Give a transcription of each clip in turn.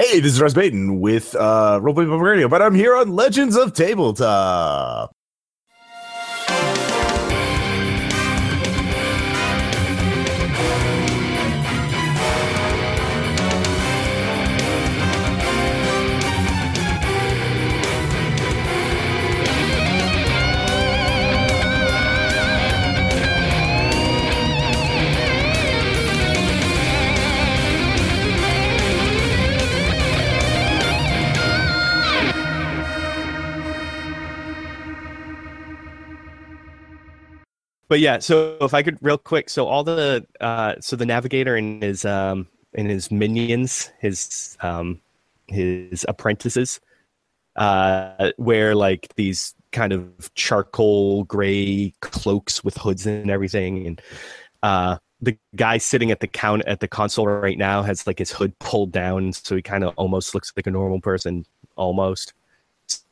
Hey, this is Ross Payton with uh, Roleplay Public Radio, but I'm here on Legends of Tabletop. But yeah so if i could real quick so all the uh so the navigator and his um and his minions his um his apprentices uh wear like these kind of charcoal gray cloaks with hoods and everything and uh the guy sitting at the count at the console right now has like his hood pulled down so he kind of almost looks like a normal person almost.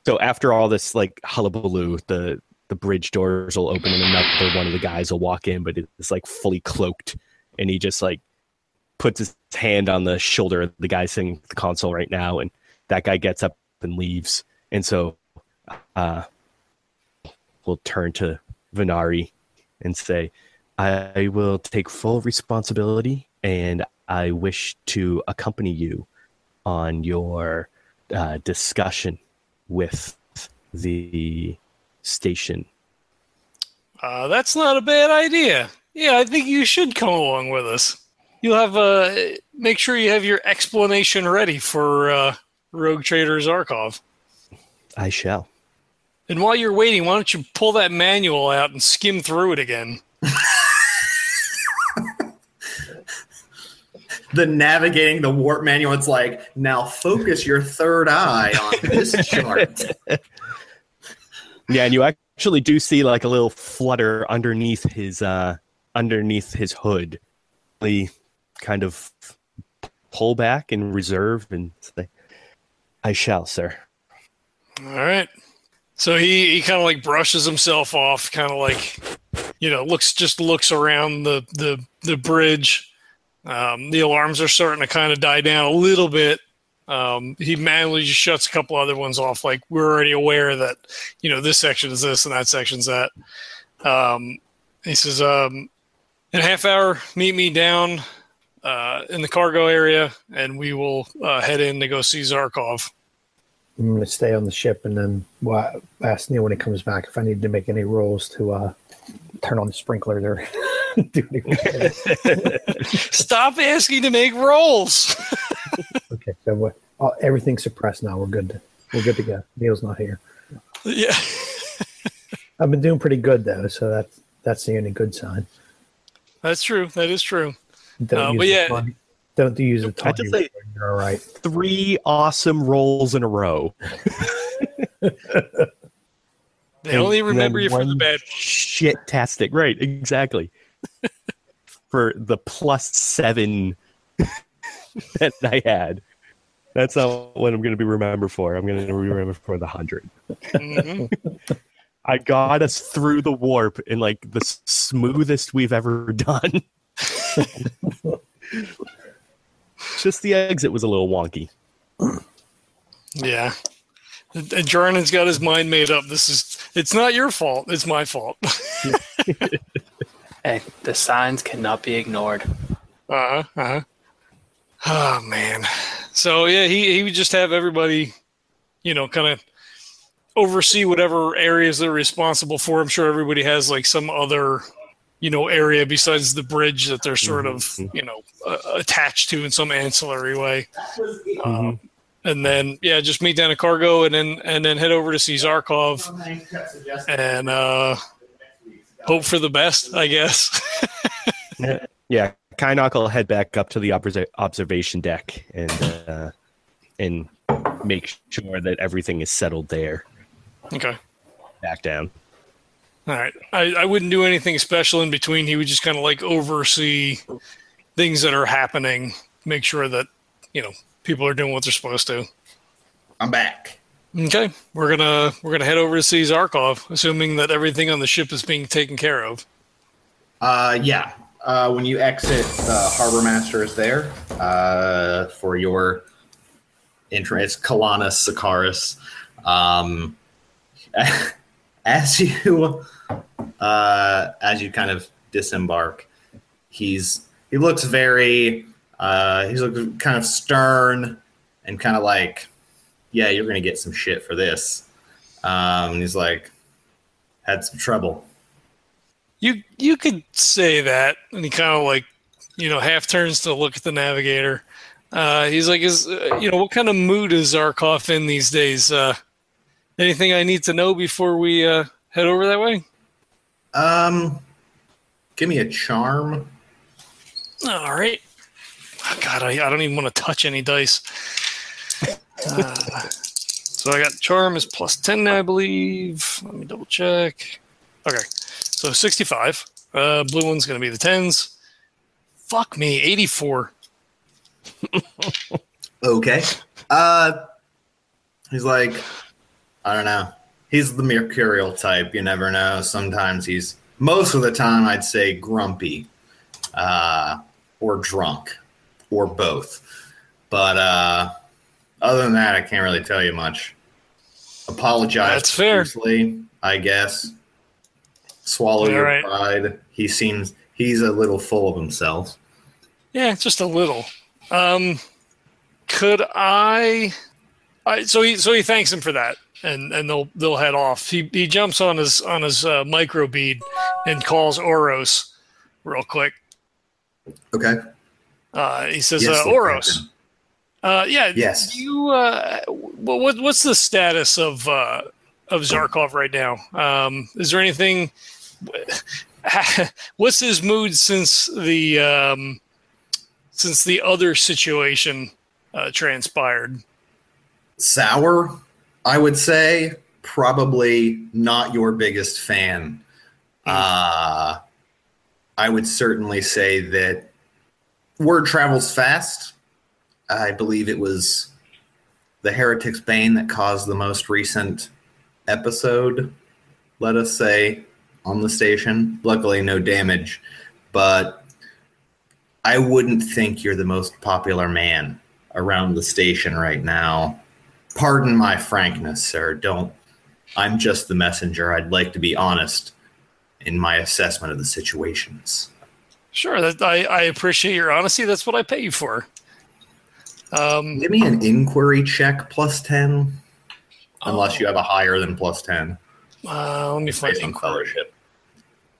So after all this like hullabaloo the the bridge doors will open and another one of the guys will walk in, but it's like fully cloaked, and he just like puts his hand on the shoulder of the guy sitting at the console right now, and that guy gets up and leaves, and so uh, we'll turn to Venari and say, "I will take full responsibility, and I wish to accompany you on your uh, discussion with the station. Uh, that's not a bad idea. Yeah, I think you should come along with us. You'll have uh, make sure you have your explanation ready for uh, Rogue Trader Zarkov. I shall. And while you're waiting, why don't you pull that manual out and skim through it again? the navigating the warp manual. It's like now focus your third eye on this chart. Yeah, and you actually do see like a little flutter underneath his uh underneath his hood. He kind of pull back and reserve and say, I shall, sir. All right. So he, he kind of like brushes himself off, kind of like, you know, looks just looks around the the the bridge. Um, the alarms are starting to kind of die down a little bit, um, he manually just shuts a couple other ones off. Like we're already aware that you know this section is this and that section's that. Um, he says, um, "In a half hour, meet me down uh, in the cargo area, and we will uh, head in to go see Zarkov." I'm going to stay on the ship, and then well, ask Neil when he comes back if I need to make any rolls to uh, turn on the sprinkler there. Stop asking to make rolls. okay, so what? Uh, everything's suppressed now. We're good. To, we're good to go. Neil's not here. Yeah. I've been doing pretty good though, so that's that's the only good sign. That's true. That is true. Don't uh, but yeah, tawny, don't use a I just say you're all right. Three awesome rolls in a row. they only remember you for the bad. Shit-tastic. Right. Exactly. for the plus seven that I had. That's not what I'm going to be remembered for. I'm going to be remembered for the 100 mm-hmm. I got us through the warp in like the smoothest we've ever done. Just the exit was a little wonky. Yeah. And Jarnan's got his mind made up. This is it's not your fault. It's my fault. hey, the signs cannot be ignored. Uh-huh. uh-huh. Oh man. So yeah, he he would just have everybody, you know, kind of oversee whatever areas they're responsible for. I'm sure everybody has like some other, you know, area besides the bridge that they're sort of, mm-hmm. you know, uh, attached to in some ancillary way. Mm-hmm. Um, and then yeah, just meet down at cargo, and then and then head over to see Zarkov, and uh, hope for the best, I guess. yeah, Kynok will head back up to the observation deck and uh, and make sure that everything is settled there. Okay. Back down. All right. I, I wouldn't do anything special in between. He would just kind of like oversee things that are happening, make sure that, you know, people are doing what they're supposed to. I'm back. Okay. We're gonna we're gonna head over to see Zarkov, assuming that everything on the ship is being taken care of. Uh yeah uh, when you exit, the harbor master is there uh, for your entrance Kalanus Sakaris. Um, as you uh, as you kind of disembark, he's he looks very uh, he's looking kind of stern and kind of like, yeah, you're gonna get some shit for this. Um, and he's like, had some trouble. You you could say that, and he kind of like, you know, half turns to look at the navigator. Uh, he's like, "Is uh, you know what kind of mood is Zarkov in these days? Uh, anything I need to know before we uh, head over that way?" Um, give me a charm. All right. Oh, God, I, I don't even want to touch any dice. Uh, so I got charm is plus ten, I believe. Let me double check. Okay, so sixty-five. Uh, blue one's gonna be the tens. Fuck me, eighty-four. Okay. Uh, he's like, I don't know. He's the mercurial type. You never know. Sometimes he's most of the time I'd say grumpy, uh, or drunk, or both. But uh, other than that, I can't really tell you much. Apologize. That's fair. I guess. Swallow All your right. pride. He seems he's a little full of himself. Yeah, just a little. Um, could I? I so he so he thanks him for that, and and they'll they'll head off. He he jumps on his on his uh, micro bead and calls Oros real quick. Okay. Uh, he says, Yes, uh, Oros. Uh, yeah. Yes. You. Uh, what, what what's the status of uh, of Zarkov right now? Um, is there anything? What's his mood since the um, since the other situation uh, transpired? sour i would say. Probably not your biggest fan. Uh i would certainly say that word travels fast. I believe it was the heretic's bane that caused the most recent episode let us say on the station luckily no damage but i wouldn't think you're the most popular man around the station right now pardon my frankness, sir. Don't. I'm just the messenger. I'd like to be honest in my assessment of the situations. Sure, that I, I appreciate your honesty. That's what I pay you for. Um, Give me an inquiry check plus 10, unless you have a higher than plus 10 uh, let me find inquiry. fellowship.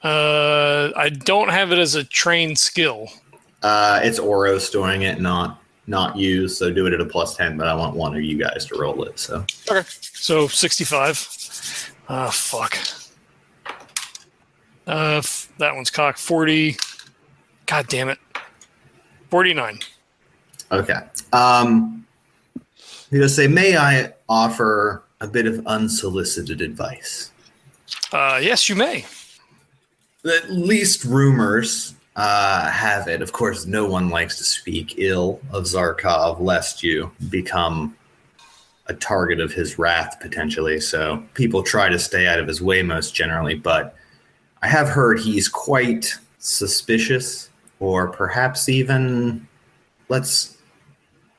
Uh, I don't have it as a trained skill. Uh, it's Oros doing it, not not you. So do it at a plus 10, but I want one of you guys to roll it. So Okay. So 65. Ah, fuck. Uh, f- that one's cock. 40. God damn it. 49. Okay. Um, he does say, May I offer a bit of unsolicited advice? Uh, yes, you may. At least rumors uh, have it. Of course, no one likes to speak ill of Zarkov, lest you become a target of his wrath potentially. So people try to stay out of his way most generally. But I have heard he's quite suspicious, or perhaps even, let's,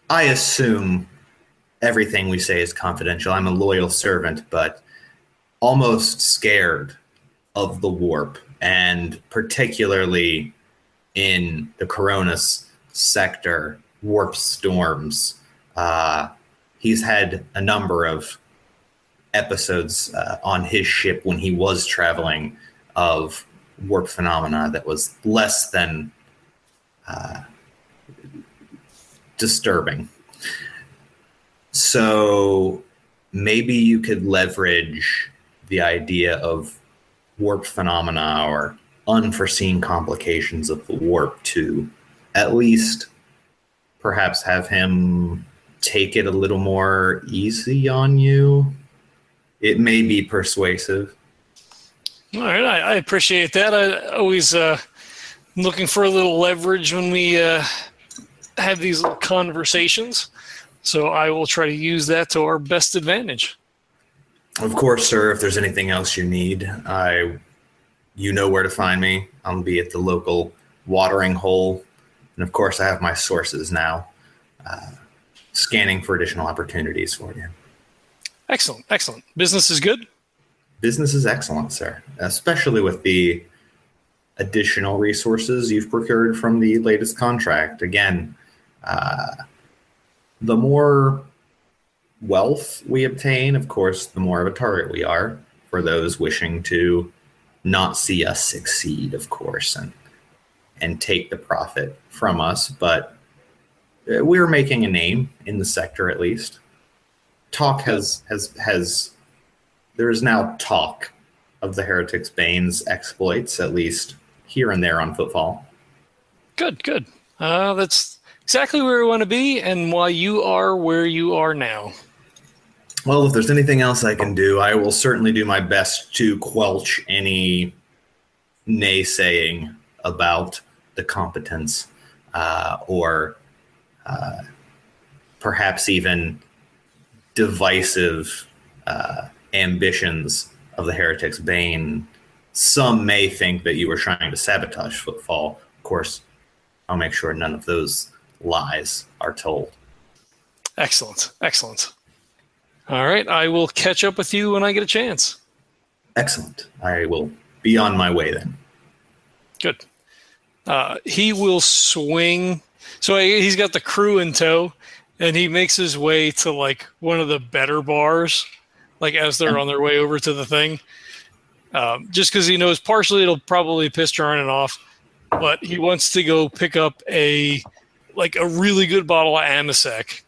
I assume everything we say is confidential. I'm a loyal servant, but almost scared of the warp and particularly in the Koronus sector, warp storms. Uh, he's had a number of episodes uh, on his ship when he was traveling of warp phenomena that was less than uh, disturbing. So maybe you could leverage the idea of warp phenomena or unforeseen complications of the warp to at least perhaps have him take it a little more easy on you. It may be persuasive. All right. I, I appreciate that. I always uh, looking for a little leverage when we uh, have these conversations. So I will try to use that to our best advantage. Of course, sir, if there's anything else you need, I you know where to find me. I'll be at the local watering hole. And of course, I have my sources now. Uh, scanning for additional opportunities for you. Excellent, excellent. Business is good. Business is excellent, sir, especially with the additional resources you've procured from the latest contract. Again, uh, the more wealth we obtain, of course, the more of a target we are for those wishing to not see us succeed, of course, and and take the profit from us. But uh, we're making a name in the sector, at least. Talk has has has there is now talk of the Heretics Bane's exploits, at least here and there on Footfall. Good, good. Uh, that's exactly where we want to be, and why you are where you are now. Well, if there's anything else I can do, I will certainly do my best to quelch any naysaying about the competence uh, or uh, perhaps even divisive uh, ambitions of the Heretics Bane. Some may think that you were trying to sabotage Footfall. Of course, I'll make sure none of those lies are told. Excellent, excellent. All right, I will catch up with you when I get a chance. Excellent. I will be on my way then. Good. Uh, he will swing. So he's got the crew in tow, and he makes his way to like one of the better bars, like as they're on their way over to the thing. Um, just because he knows partially it'll probably piss Jarnan off, but he wants to go pick up a like a really good bottle of Amasec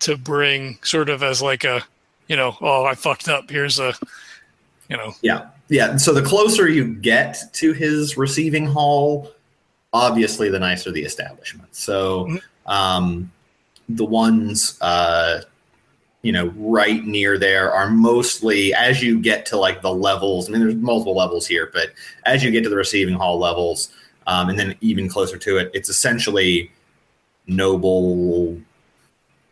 to bring, sort of as like a, you know, oh I fucked up. Here's a, you know, Yeah. Yeah. So the closer you get to his receiving hall, obviously the nicer the establishment. So um, the ones, uh, you know, right near there are mostly as you get to like the levels. I mean, there's multiple levels here, but as you get to the receiving hall levels, um, and then even closer to it, it's essentially noble.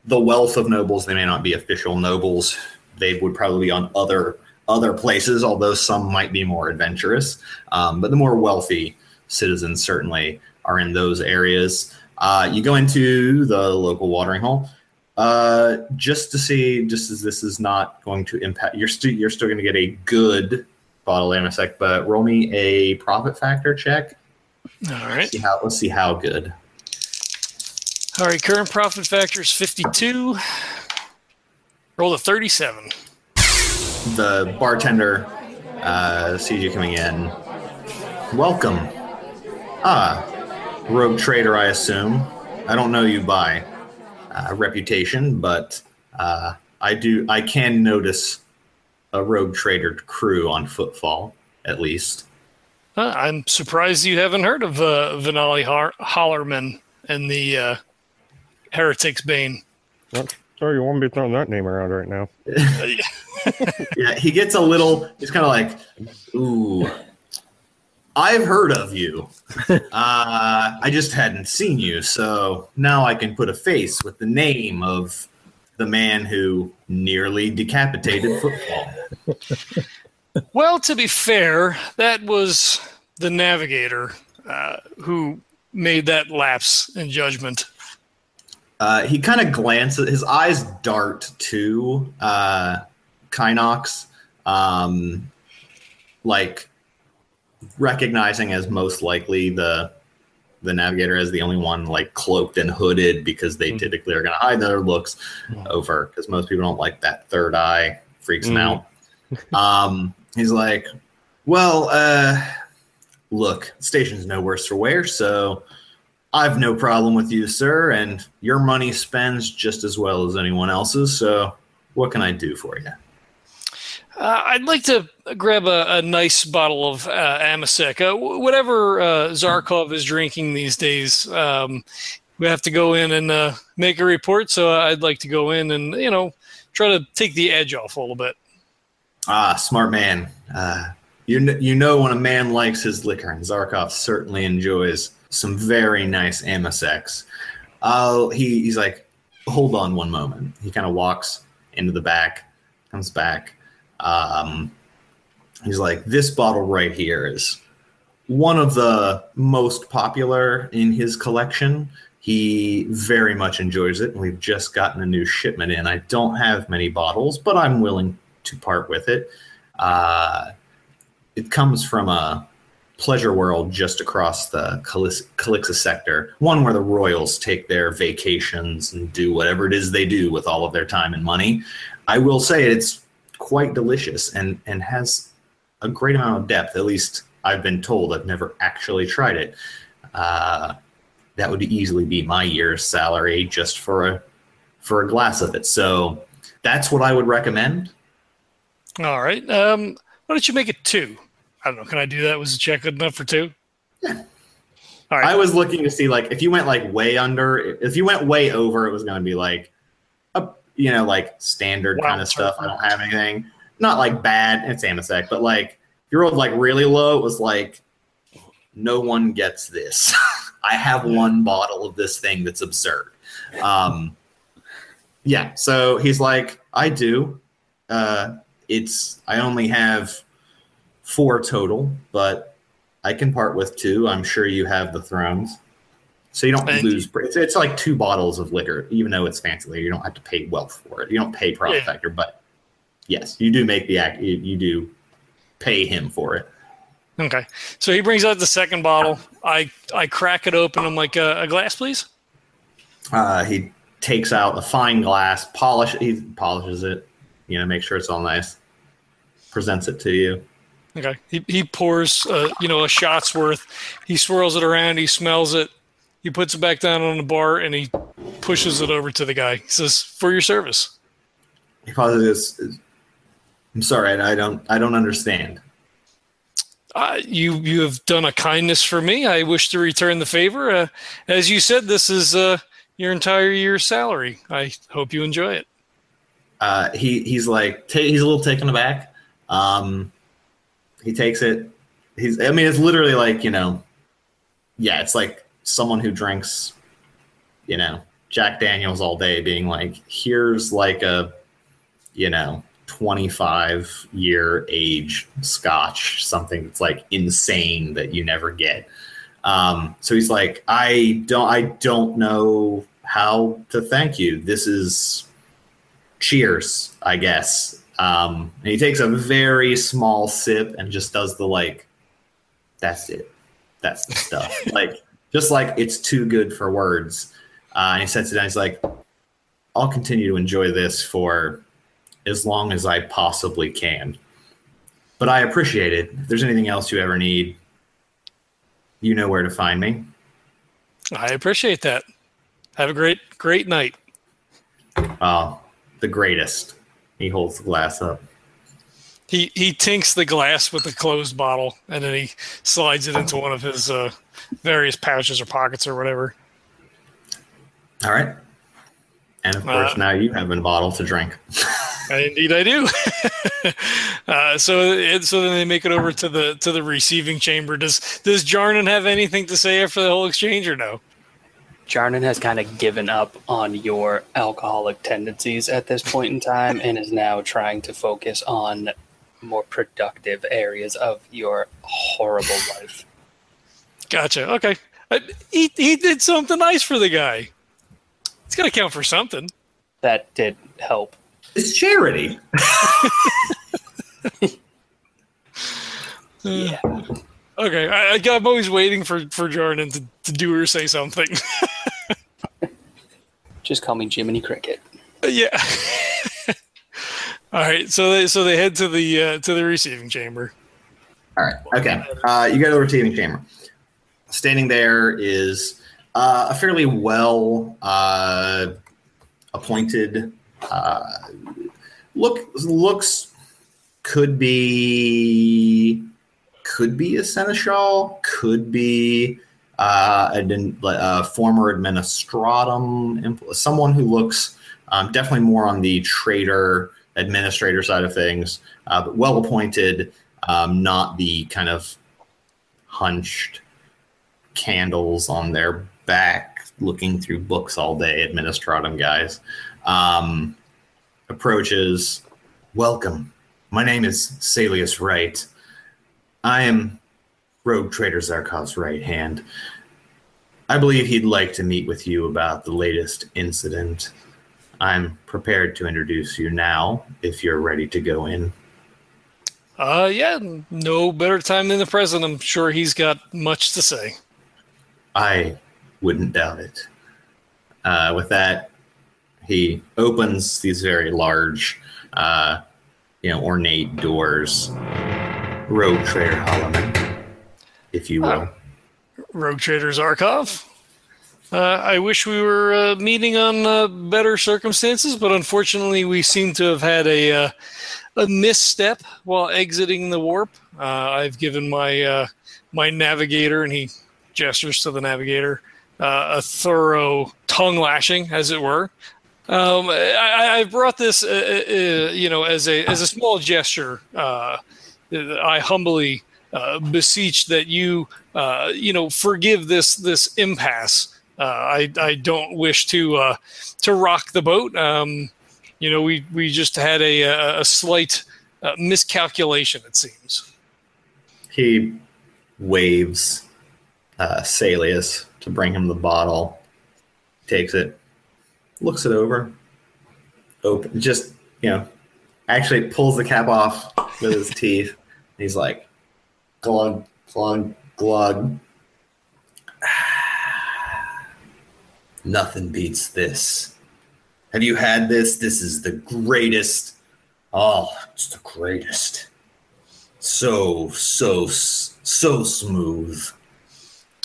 The wealth of nobles. They may not be official nobles. They would probably be on other other places, although some might be more adventurous. Um, but the more wealthy citizens certainly are in those areas. Uh, you go into the local watering hole uh, just to see, just as this is not going to impact, you're still you're still going to get a good bottle of Amasec, but roll me a profit factor check. all right. See how let's see how good. All right, current profit factor is 52. Roll a 37. the bartender uh, sees you coming in. Welcome. Ah, rogue trader, I assume. I don't know you by uh, reputation, but uh, I do. I can notice a rogue trader crew on Footfall, at least. Uh, I'm surprised you haven't heard of uh, Vinali Har- Hollerman and the uh, Heretics Bane. Sorry, you won't be throwing that name around right now. Yeah, he gets a little. He's kind of like, ooh. I've heard of you. Uh, I just hadn't seen you, so now I can put a face with the name of the man who nearly decapitated Footfall. Well, to be fair, that was the navigator uh, who made that lapse in judgment. Uh, he kind of glances, his eyes dart to uh, Kynok, um, like recognizing as most likely the the navigator as the only one like cloaked and hooded because they Mhm. typically are going to hide their looks over because most people don't like that third eye freaks them Mhm. out. Um, he's like, well, uh, look, station's no worse for wear, so I've no problem with you, sir, and your money spends just as well as anyone else's. So, what can I do for you? Uh, I'd like to grab a, a nice bottle of uh, Amasec. Uh, whatever uh, Zarkov is drinking these days, um, we have to go in and uh, make a report. So I'd like to go in and, you know, try to take the edge off a little bit. Ah, smart man. You kn- you know when a man likes his liquor, and Zarkov certainly enjoys some very nice Amasecs. Uh, he he's like, hold on one moment. He kind of walks into the back, comes back. Um, he's like, this bottle right here is one of the most popular in his collection. He very much enjoys it, and we've just gotten a new shipment in. I don't have many bottles, but I'm willing to part with it. Uh, it comes from a pleasure world just across the Calis- Calixis sector, one where the royals take their vacations and do whatever it is they do with all of their time and money. I will say it's quite delicious and and has a great amount of depth. At least I've been told. I've never actually tried it. Uh, that would easily be my year's salary just for a for a glass of it. So that's what I would recommend. All right. Um, why don't you make it two? I don't know. Can I do that? Was the check good enough for two? Yeah. All right. I was looking to see like if you went like way under, if you went way over, it was going to be like a you know like standard Wild kind of stuff. I don't have anything, not like bad. It's Amasec, but like if you rolled like really low, it was like no one gets this. I have one bottle of this thing that's absurd. Um, yeah, so he's like, I do. Uh, it's I only have four total, but I can part with two. I'm sure you have the thrones. So you don't And- lose. It's, it's like two bottles of liquor, even though it's fancy liquor. You don't have to pay wealth for it. You don't pay profit Yeah. factor, but yes, you do make the act. You, you do pay him for it. Okay. So he brings out the second bottle. I I crack it open. I'm like, uh, a glass, please. Uh, he takes out a fine glass, polish. He polishes it. You know, make sure it's all nice. Presents it to you. Okay. He he pours, uh, you know, a shot's worth. He swirls it around. He smells it. He puts it back down on the bar and he pushes it over to the guy. He says, "For your service." He pauses. I'm sorry, I don't. I don't understand. Uh, you you have done a kindness for me. I wish to return the favor. Uh, as you said, this is uh, your entire year's salary. I hope you enjoy it. uh, he he's like ta he's a little taken aback. Um, he takes it. He's I mean it's literally like you know, yeah, it's like someone who drinks, you know, Jack Daniels all day, being like, here's like a, you know, 25 year age Scotch, something that's like insane that you never get. Um, so he's like, I don't I don't know how to thank you. This is cheers, I guess. Um, and he takes a very small sip and just does the like, that's it. That's the stuff. like, just like it's too good for words. Uh, and he sets it down. He's like, I'll continue to enjoy this for as long as I possibly can. But I appreciate it. If there's anything else you ever need, you know where to find me. I appreciate that. Have a great great night. Uh, the greatest. He holds the glass up. He he tinks the glass with the closed bottle and then he slides it into one of his uh, various pouches or pockets or whatever. All right. And of course, Uh, now you have a bottle to drink. Indeed, I do. uh, so it, so then they make it over to the to the receiving chamber. Does does Jarnan have anything to say after the whole exchange or no? Jarnan has kind of given up on your alcoholic tendencies at this point in time and is now trying to focus on more productive areas of your horrible life. Gotcha. Okay. Uh, he he did something nice for the guy. It's gonna count for something. That did help. It's charity. Yeah. Okay. I, I, I'm always waiting for for Jarnan to, to do or say something. Just call me Jiminy Cricket. yeah. All right. So they so they head to the uh, to the receiving chamber. All right. Okay. Uh, you go to the receiving chamber. Standing there is uh, a fairly well uh, appointed. Uh, look looks could be could be a seneschal, could be uh, a, a former administratum, someone who looks um, definitely more on the trader administrator side of things, uh, but well appointed, um, not the kind of hunched candles on their back looking through books all day administratum guys. Um, approaches, welcome. My name is Salius Wright. I am Rogue Trader Zarkov's right hand. I believe he'd like to meet with you about the latest incident. I'm prepared to introduce you now if you're ready to go in. Uh, yeah, no better time than the present. I'm sure he's got much to say. I wouldn't doubt it. Uh, with that, he opens these very large, uh, you know, ornate doors. Rogue Trader Holloman, if you will. Rogue Trader Zarkov. Uh, I wish we were uh, meeting on uh, better circumstances, but unfortunately, we seem to have had a uh, a misstep while exiting the warp. Uh, I've given my uh, my navigator, and he gestures to the navigator, uh, a thorough tongue lashing, as it were. Um, I, I brought this, uh, uh, uh, you know, as a as a small gesture. Uh, I humbly uh, beseech that you, uh, you know, forgive this this impasse. Uh, I I don't wish to uh, to rock the boat. Um, you know, we we just had a a, slight uh, miscalculation. It seems. He waves uh, Salius to bring him the bottle, takes it, looks it over, open, just, you know, actually pulls the cap off with his teeth. He's like, glug, glug, glug. Nothing beats this. Have you had this? This is the greatest. Oh, it's the greatest. So, so, so smooth.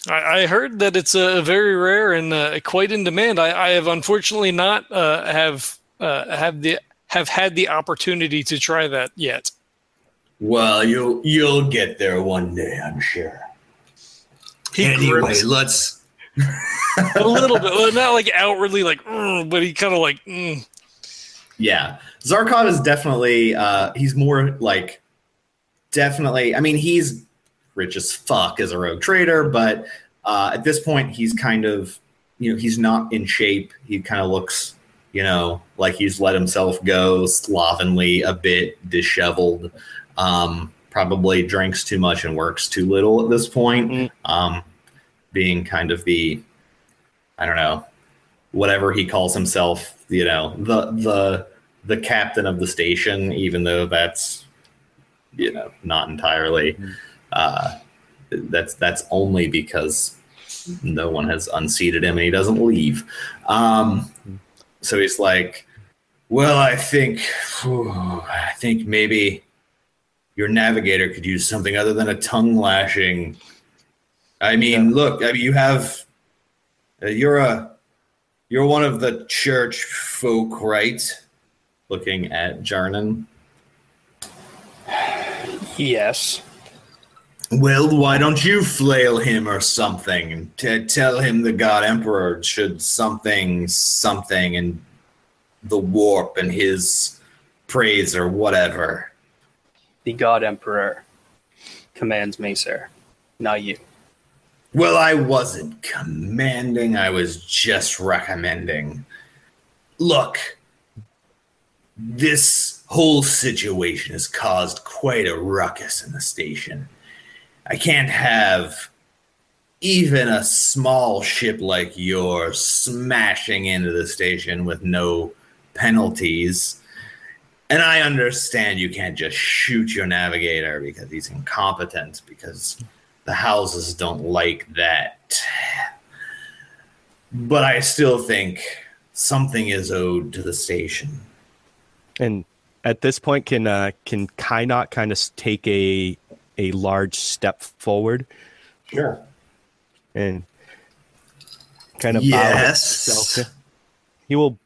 I, heard that it's uh, very rare and uh, quite in demand. I, I have unfortunately not uh, have uh, have the have had the opportunity to try that yet. Well, you'll you'll get there one day, I'm sure. He anyway, grips let's. a little bit, well, not like outwardly like, "Mm," but he kind of like. Mm. Yeah, Zarkov is definitely. uh He's more like, definitely. I mean, he's rich as fuck as a rogue trader, but uh at this point, he's kind of, you know, he's not in shape. He kind of looks, you know, like he's let himself go slovenly, a bit disheveled. Um, probably drinks too much and works too little at this point. Mm. Um, being kind of the, I don't know, whatever he calls himself, you know, the the the captain of the station, even though that's you know not entirely. Uh, that's that's only because no one has unseated him and he doesn't leave. Um, so he's like, "Well, I think, whew, I think maybe your navigator could use something other than a tongue lashing." I mean, look, I mean, you have, uh, you're a, you're one of the church folk, right? Looking at Jarnan. Yes. Well, why don't you flail him or something and t- tell him the God Emperor should something, something in the warp and his praise or whatever. The God Emperor commands me, sir. Not you. Well, I wasn't commanding, I was just recommending. Look, this whole situation has caused quite a ruckus in the station. I can't have even a small ship like yours smashing into the station with no penalties. And I understand you can't just shoot your navigator because he's incompetent, because the houses don't like that. But I still think something is owed to the station. And at this point, can uh, can Kynok kind of take a a large step forward Sure. and kind of Yes. He will,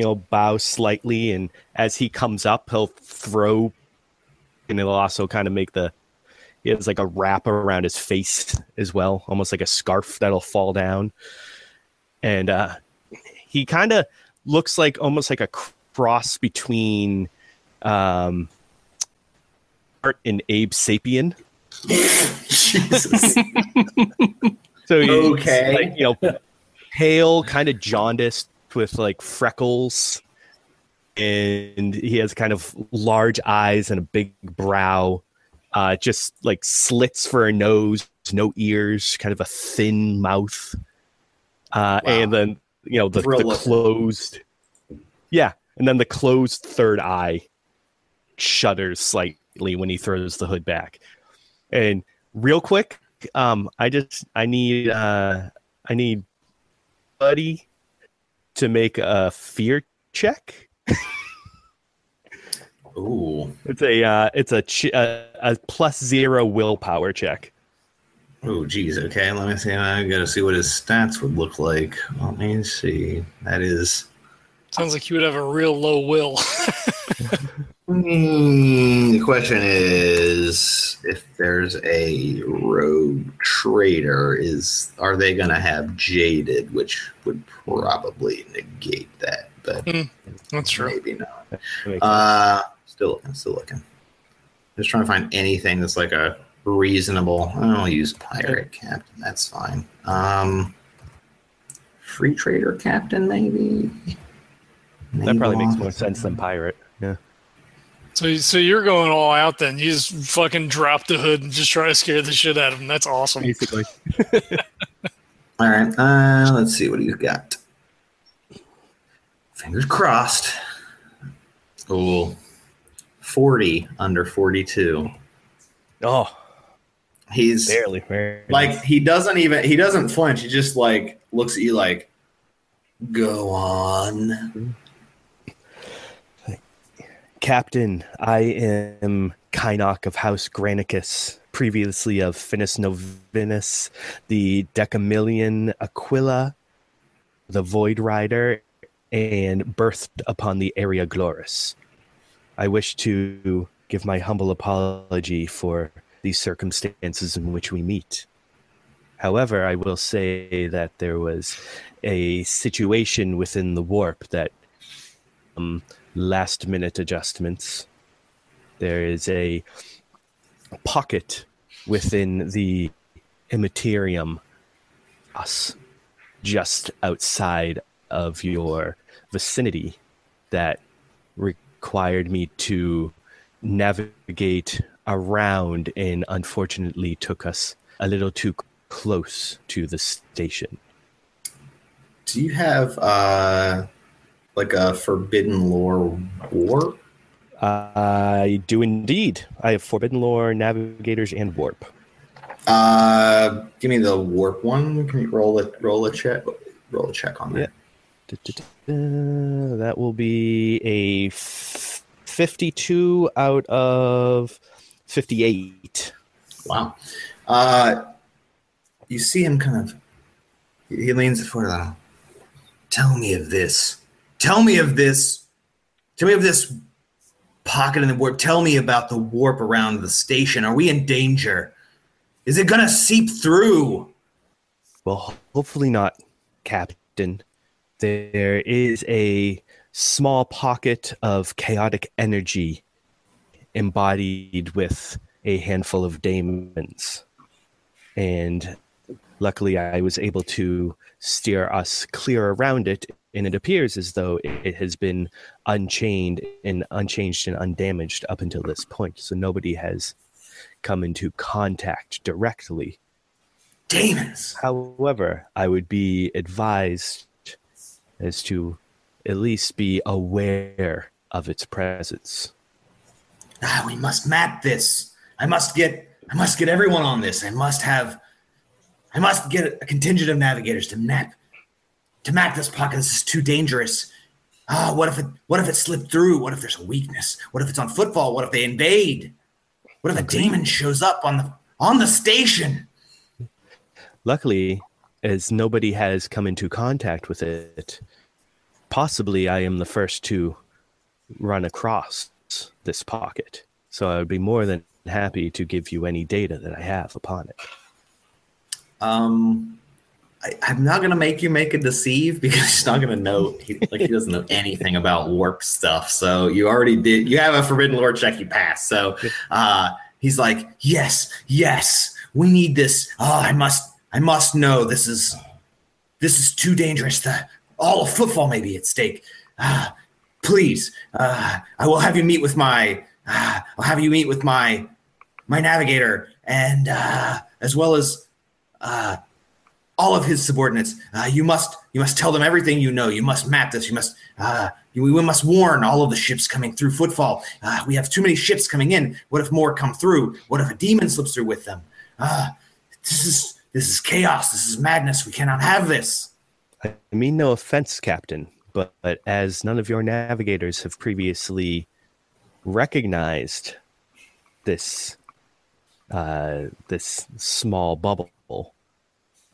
you know, bow slightly, and as he comes up, he'll throw, and it'll also kind of make the. He has like a wrap around his face as well, almost like a scarf that'll fall down, and uh, he kind of looks like almost like a cross between um, Art and Abe Sapien. Jesus. So he's Okay. like you know, pale, kind of jaundiced with like freckles, and he has kind of large eyes and a big brow. Uh, just like slits for a nose, no ears, kind of a thin mouth, Uh, Wow. And then you know the, the closed, yeah, and then the closed third eye shudders slightly when he throws the hood back. And real quick, um, I just I need uh, I need Buddy to make a fear check. Ooh. It's a uh, it's a, ch- a a plus zero willpower check. Oh, geez. Okay, let me see. I gotta see what his stats would look like. Let me see. That is. Sounds like you would have a real low will. Hmm, the question is, if there's a rogue trader, is are they gonna have jaded, which would probably negate that, but That's true. maybe not. That makes Uh, still looking, still looking. Just trying to find anything that's like a reasonable. I'll use pirate captain. That's fine. Um, free trader captain, maybe. sense. that probably makes more sense than pirate. Yeah. So, so you're going all out then. You just fucking drop the hood and just try to scare the shit out of him. That's awesome. Basically. All right. Uh, let's see what he's got. Fingers crossed. Oh, 40 under 42. Oh, He's barely. Very like he doesn't even he doesn't flinch. He just like looks at you like, go on. Captain, I am Kynok of House Granicus, previously of Finis Novinus, the Decamillion Aquila, the Void Rider, and birthed upon the Area Gloris. I wish to give my humble apology for these circumstances in which we meet. However, I will say that there was a situation within the warp that um, last minute adjustments. There is a pocket within the immaterium, us, just outside of your vicinity, that required me to navigate around and unfortunately took us a little too close to the station. Do you have uh like a forbidden lore war? I do indeed. I have Forbidden Lore, Navigators, and Warp. Uh, give me the warp one. Can you roll a roll a check? Roll a check on that. Da-da-da-da. That will be a f- 52 out of 58. Wow. Uh, you see him kind of. He leans forward. uh, Tell me of this. Tell me of this. Tell me of this pocket in the warp. Tell me about the warp around the station. Are we in danger? Is it gonna seep through? Well, hopefully not, Captain. There is a small pocket of chaotic energy embodied with a handful of daemons. And luckily, I was able to steer us clear around it. And it appears as though it has been unchained and unchanged and undamaged up until this point. So nobody has come into contact directly Demons. However, I would be advised as to at least be aware of its presence. Ah, we must map this. I must get. I must get everyone on this. I must have. I must get a contingent of navigators to map. To map this pocket. This is too dangerous. Ah, what if it? What if it slipped through? What if there's a weakness? What if it's on footfall? What if they invade? What if a demon shows up on the on the station? Luckily, as nobody has come into contact with it, possibly I am the first to run across this pocket. So I would be more than happy to give you any data that I have upon it. Um, I, I'm not gonna make you make a deceive because he's not gonna know. He, like he doesn't know anything about warp stuff. So you already did. You have a forbidden lore check. You passed. So uh, he's like, yes, yes, we need this. Oh, I must, I must know. This is, this is too dangerous. The all of footfall may be at stake. Ah, please, uh, I will have you meet with my. Uh, I'll have you meet with my, my navigator, and uh, as well as uh, all of his subordinates. Uh, you must you must tell them everything you know. You must map this. You must uh, you, we must warn all of the ships coming through Footfall. Uh, we have too many ships coming in. What if more come through? What if a demon slips through with them? Uh, this is this is chaos. This is madness. We cannot have this. I mean no offense, Captain, but, but as none of your navigators have previously recognized this uh, this small bubble,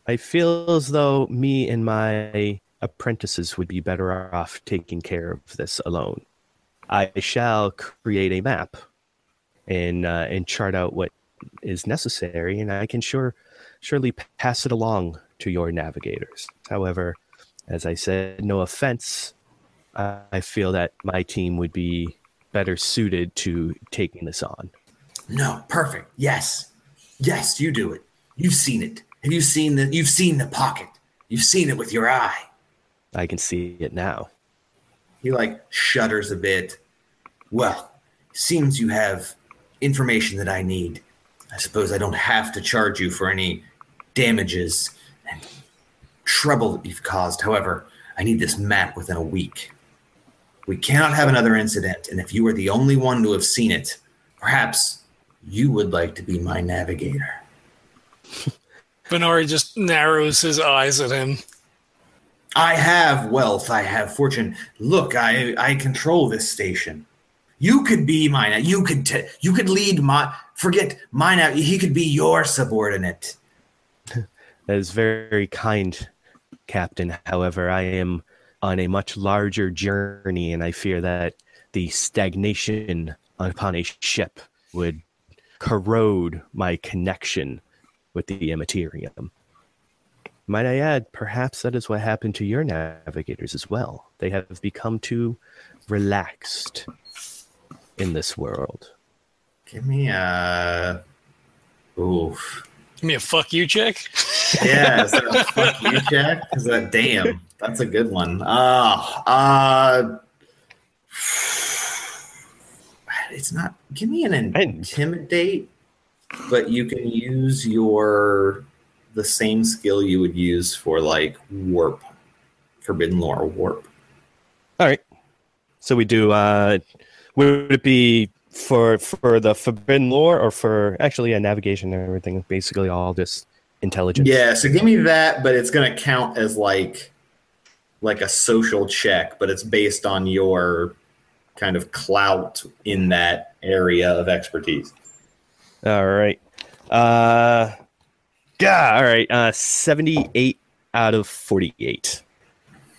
I feel as though me and my apprentices would be better off taking care of this alone. I shall create a map and uh, and chart out what is necessary, and I can sure surely pass it along to your navigators. However, as I said, no offense, I feel that my team would be better suited to taking this on. No, perfect. Yes, yes, you do it. You've seen it. Have you seen the? You've seen the pocket. You've seen it with your eye. I can see it now. He like shudders a bit. Well, seems you have information that I need. I suppose I don't have to charge you for any damages and trouble that you've caused. However, I need this map within a week. We cannot have another incident, and if you are the only one to have seen it, perhaps you would like to be my navigator. Benari just narrows his eyes at him. I have wealth, I have fortune. Look, I I control this station. You could be mine. You could t- you could lead my forget mine. He could be your subordinate. That is very kind, Captain. However, I am on a much larger journey, and I fear that the stagnation upon a ship would corrode my connection with the immaterium. Might I add, perhaps that is what happened to your navigators as well. They have become too relaxed in this world. Give me a oof. Give me a fuck you check. Yeah, is that a fuck you check? Is that damn? That's a good one. Uh, uh it's not give me an intimidate, but you can use your the same skill you would use for like warp, forbidden lore warp. All right. So we do. uh Would it be for for the forbidden lore or for actually yeah, navigation and everything? Basically, all just intelligence. Yeah. So give me that, but it's gonna count as like like a social check, but it's based on your kind of clout in that area of expertise. All right. Uh, yeah. All right. Uh, seventy-eight out of forty-eight.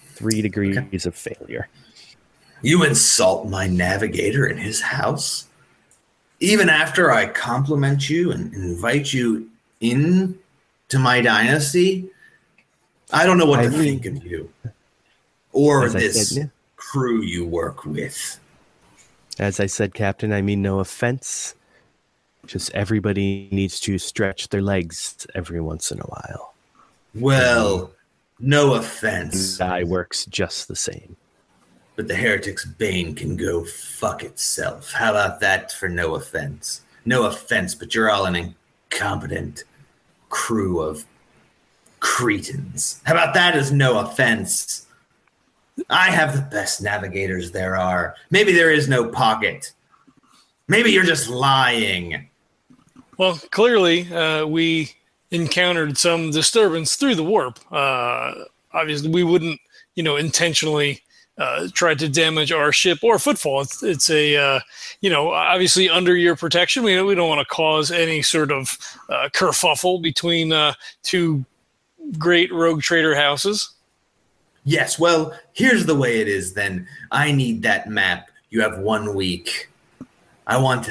Three degrees okay. of failure. You insult my navigator in his house, even after I compliment you and invite you in to my dynasty. I don't know what I to mean, think of you or this said, yeah. crew you work with. As I said, Captain, I mean no offense. Just everybody needs to stretch their legs every once in a while. Well, no offense. I works just the same. But the heretic's bane can go fuck itself. How about that for no offense? No offense, but you're all an incompetent crew of cretins. How about that as no offense? I have the best navigators there are. Maybe there is no pocket. Maybe you're just lying. Well, clearly, uh, we encountered some disturbance through the warp. Uh, obviously, we wouldn't, you know, intentionally uh, try to damage our ship or footfall. It's, it's a, uh, you know, obviously under your protection. We, we don't want to cause any sort of uh, kerfuffle between uh, two great rogue trader houses. Yes, well, here's the way it is then. I need that map. You have one week. I want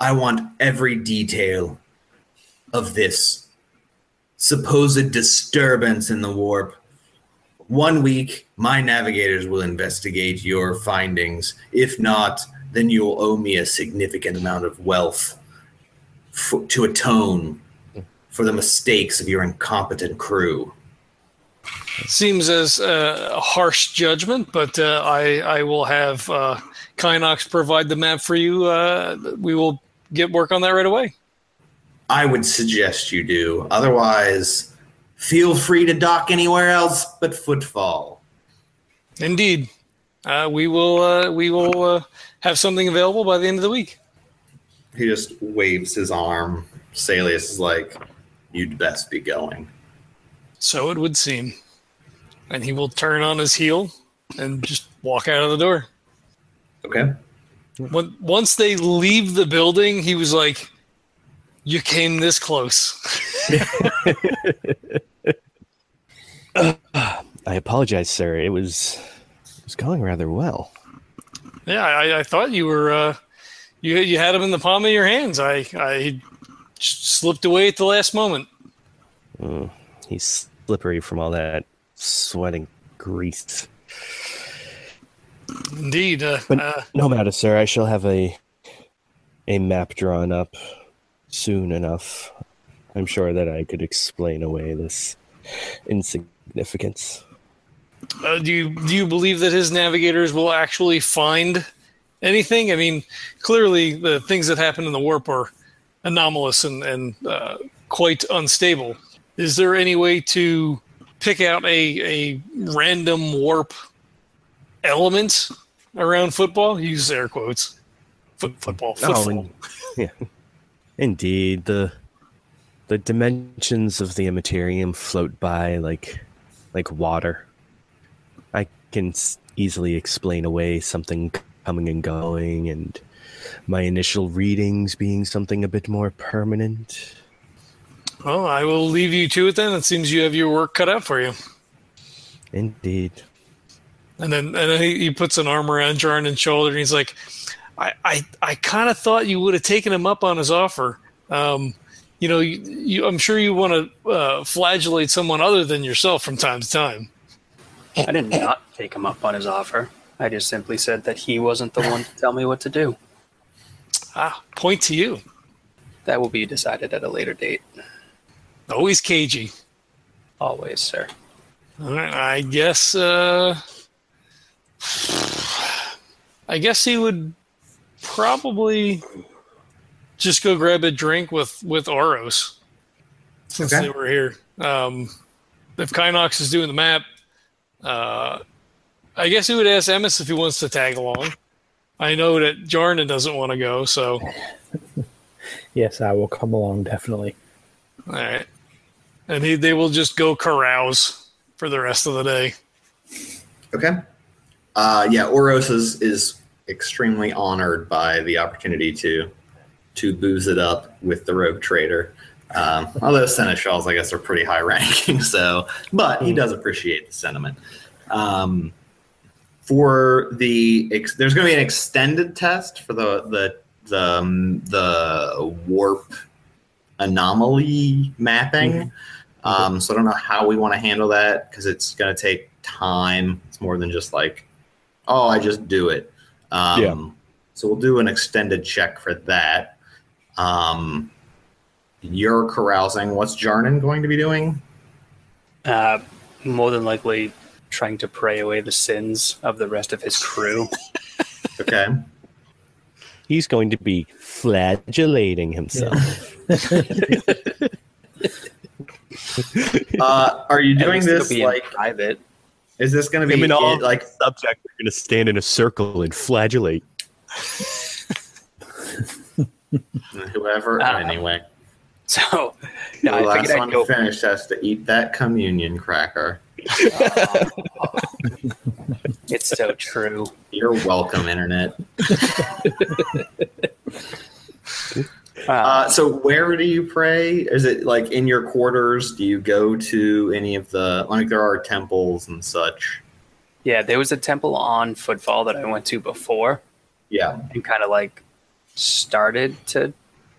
I want every detail of this supposed disturbance in the warp. One week, my navigators will investigate your findings. If not, then you'll owe me a significant amount of wealth to atone for the mistakes of your incompetent crew. Seems as uh, a harsh judgment, but uh, I I will have uh, Kynok provide the map for you. Uh, we will get work on that right away. I would suggest you do. Otherwise, feel free to dock anywhere else but Footfall. Indeed, uh, we will. Uh, we will uh, have something available by the end of the week. He just waves his arm. Salius is like, "You'd best be going." So it would seem, and he will turn on his heel and just walk out of the door. Okay. When, once they leave the building, he was like, "You came this close." I apologize, sir. It was it was going rather well. yeah, I, I thought you were. Uh, you you had him in the palm of your hands. I I slipped away at the last moment. Mm, he's slippery from all that sweating grease. Indeed. Uh, But- uh, No matter, sir. I shall have a a map drawn up soon enough. I'm sure that I could explain away this insignificance. Uh, do you do you believe that his navigators will actually find anything? I mean, clearly the things that happen in the warp are anomalous and and uh, quite unstable. Is there any way to pick out a a random warp element around football? Use air quotes. Foot, football. Football. yeah. Indeed, the the dimensions of the Immaterium float by like like water. I can s- easily explain away something coming and going, and my initial readings being something a bit more permanent. Well, I will leave you to it then. It seems you have your work cut out for you. Indeed. And then and then he, he puts an arm around Jarnan's shoulder and he's like, I I, I kind of thought you would have taken him up on his offer. Um, you know, you, you, I'm sure you want to uh, flagellate someone other than yourself from time to time. I did not take him up on his offer. I just simply said that he wasn't the one to tell me what to do. Ah, point to you. That will be decided at a later date. Always cagey. Always, sir. All right, I guess. Uh, I guess he would probably just go grab a drink with with Oros since Okay. they were here. Um, if Kynok is doing the map, uh, I guess he would ask Emis if he wants to tag along. I know that Jarnan doesn't want to go, so Yes, I will come along definitely. All right, And he, they will just go carouse for the rest of the day. Okay. Uh, yeah, Oros is, is extremely honored by the opportunity to to booze it up with the rogue trader. Um, although Seneschals, I guess, are pretty high ranking, so but he does appreciate the sentiment. Um, for the ex- there's going to be an extended test for the the the um, the warp anomaly mapping. Um, so I don't know how we want to handle that because it's going to take time. It's more than just like, oh, I just do it. Um, Yeah. So we'll do an extended check for that. Um, you're carousing. What's Jarnan going to be doing? Uh, more than likely trying to pray away the sins of the rest of his crew. Okay. He's going to be flagellating himself. uh, are you doing this like? private. Is this going to Him be and all it- like? subjects are going to stand in a circle and flagellate. Whoever. Uh, anyway, So, the I last figured one I'd to finish has to eat that communion cracker. It's so true. You're welcome, internet. Uh, Uh, so where do you pray? Is it like in your quarters? Do you go to any of the like there are temples and such? yeah, there was a temple on Footfall that I went to before Yeah. and kind of like started to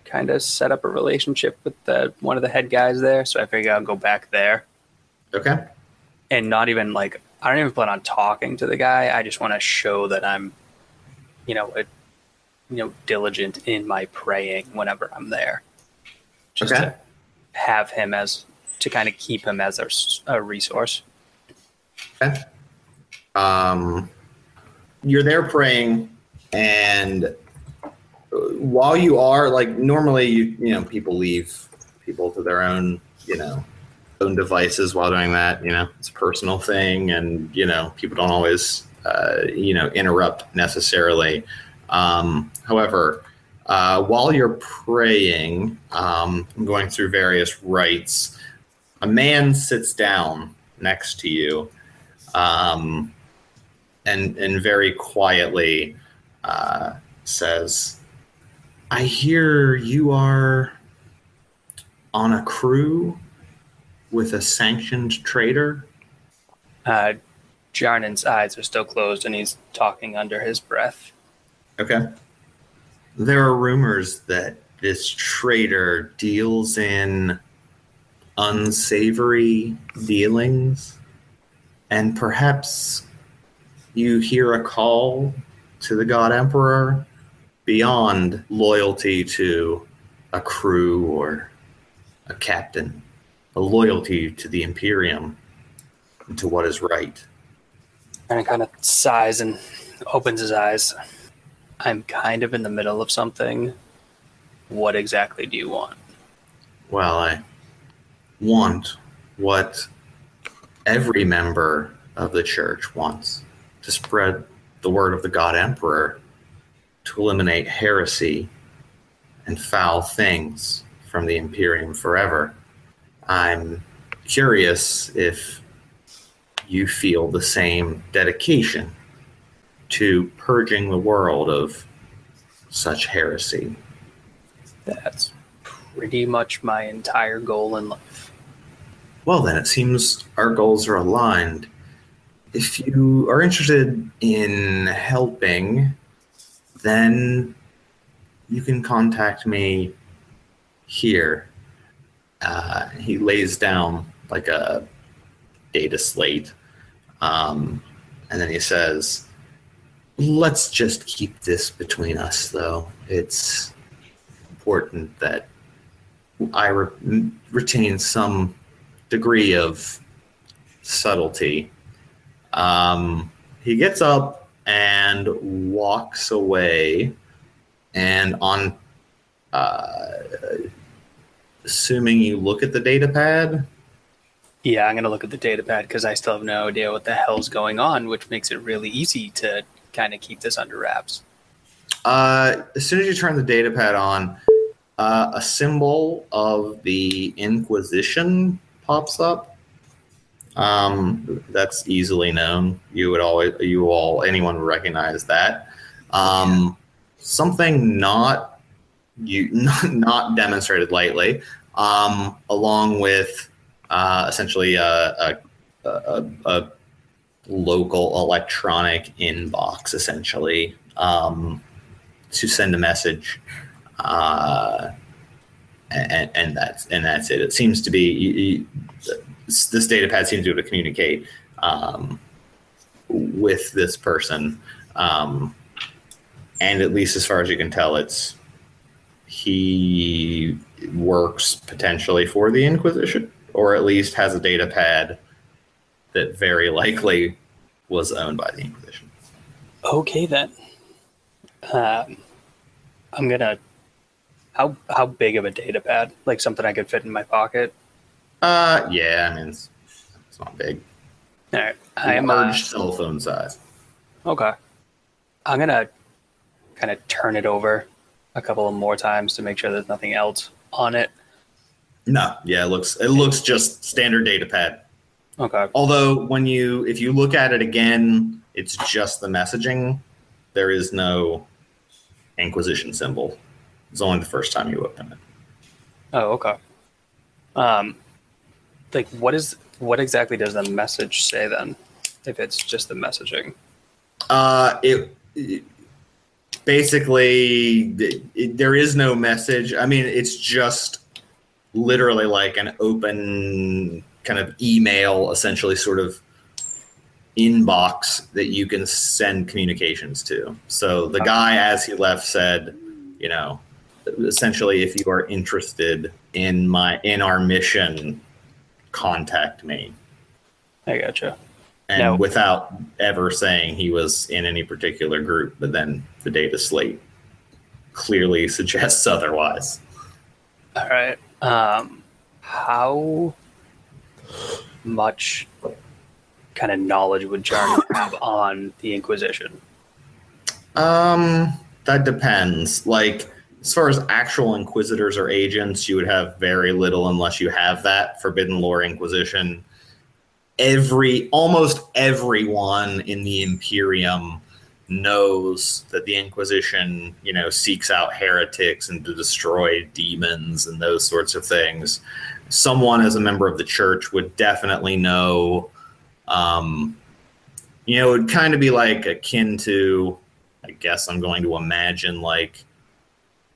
kind of set up a relationship with the one of the head guys there. So I figured I'll go back there Okay. and not even like I don't even plan on talking to the guy. I just want to show that I'm, you know, a, you know, diligent in my praying whenever I'm there. Just Okay. to have him as to kind of keep him as a resource. Okay. Um, you're there praying, and uh, while you are like normally, you you know, people leave people to their own, you know, own devices while doing that. You know, it's a personal thing, and you know, people don't always, uh, you know, interrupt necessarily. Um, however, uh, while you're praying, um, going through various rites, a man sits down next to you, um, and and very quietly uh, says, "I hear you are." on a crew with a sanctioned trader? Uh, Jarnan's eyes are still closed and he's talking under his breath. Okay. There are rumors that this trader deals in unsavory dealings, and perhaps you hear a call to the God Emperor beyond loyalty to a crew or a captain, a loyalty to the Imperium and to what is right. And he kind of sighs and opens his eyes. I'm kind of in the middle of something. What exactly do you want? Well, I want what every member of the church wants to spread the word of the God Emperor, to eliminate heresy and foul things from the Imperium forever. I'm curious if you feel the same dedication to purging the world of such heresy. That's pretty much my entire goal in life. Well, then, it seems our goals are aligned. If you are interested in helping, then you can contact me here. Uh, he lays down like a data slate. Um, and then he says, Let's just keep this between us, though. It's important that I re- retain some degree of subtlety. Um, he gets up and walks away, and on uh, assuming you look at the data pad. Yeah, I'm going to look at the data pad because I still have no idea what the hell's going on, which makes it really easy to kind of keep this under wraps. Uh, as soon as you turn the data pad on, uh, a symbol of the Inquisition pops up. Um, that's easily known. You would always, you all, anyone would recognize that. Um, something not you not, not demonstrated lightly, um, along with uh, essentially a, a, a, a, local electronic inbox, essentially um, to send a message, uh, and, and that's and that's it. It seems to be you, you, this data pad seems to be able to communicate um, with this person. Um, and at least as far as you can tell, it's he works potentially for the Inquisition, or at least has a data pad that very likely was owned by the Inquisition. Okay then. Um, I'm gonna. How how big of a data pad? Like something I could fit in my pocket? Uh, yeah. I mean, it's, it's not big. All right. I am uh, large cell phone size. okay. I'm gonna kind of turn it over a couple of more times to make sure there's nothing else on it. No, yeah, it looks it looks just standard data pad. Okay. Although when you if you look at it again, it's just the messaging. There is no Inquisition symbol. It's only the first time you open it. Oh, okay. Um, like what is what exactly does the message say then? If it's just the messaging. Uh, it, it basically it, it, there is no message. I mean, it's just literally like an open kind of email, essentially, sort of inbox that you can send communications to. So the guy, as he left, said, you know, essentially, if you are interested in my in our mission, contact me. I gotcha. And Now- without ever saying he was in any particular group, but then the data slate clearly suggests otherwise. All right. Um, how much kind of knowledge would Jarn have on the Inquisition? Um, that depends. Like as far as actual inquisitors or agents, you would have very little unless you have that Forbidden Lore Inquisition. Every almost everyone in the Imperium knows that the Inquisition, you know, seeks out heretics and to destroy demons and those sorts of things. Someone as a member of the church would definitely know. Um, you know, it would kind of be like akin to, I guess I'm going to imagine like,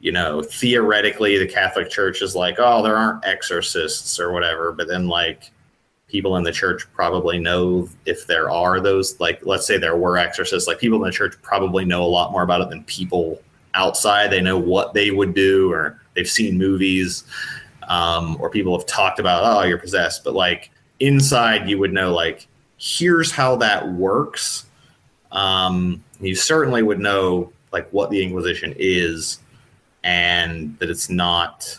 you know, theoretically the Catholic Church is like, oh, there aren't exorcists or whatever, but then like people in the church probably know if there are those like let's say there were exorcists like people in the church probably know a lot more about it than people outside they know what they would do or they've seen movies um, or people have talked about oh you're possessed but like inside you would know like here's how that works. Um, you certainly would know like what the inquisition is and that it's not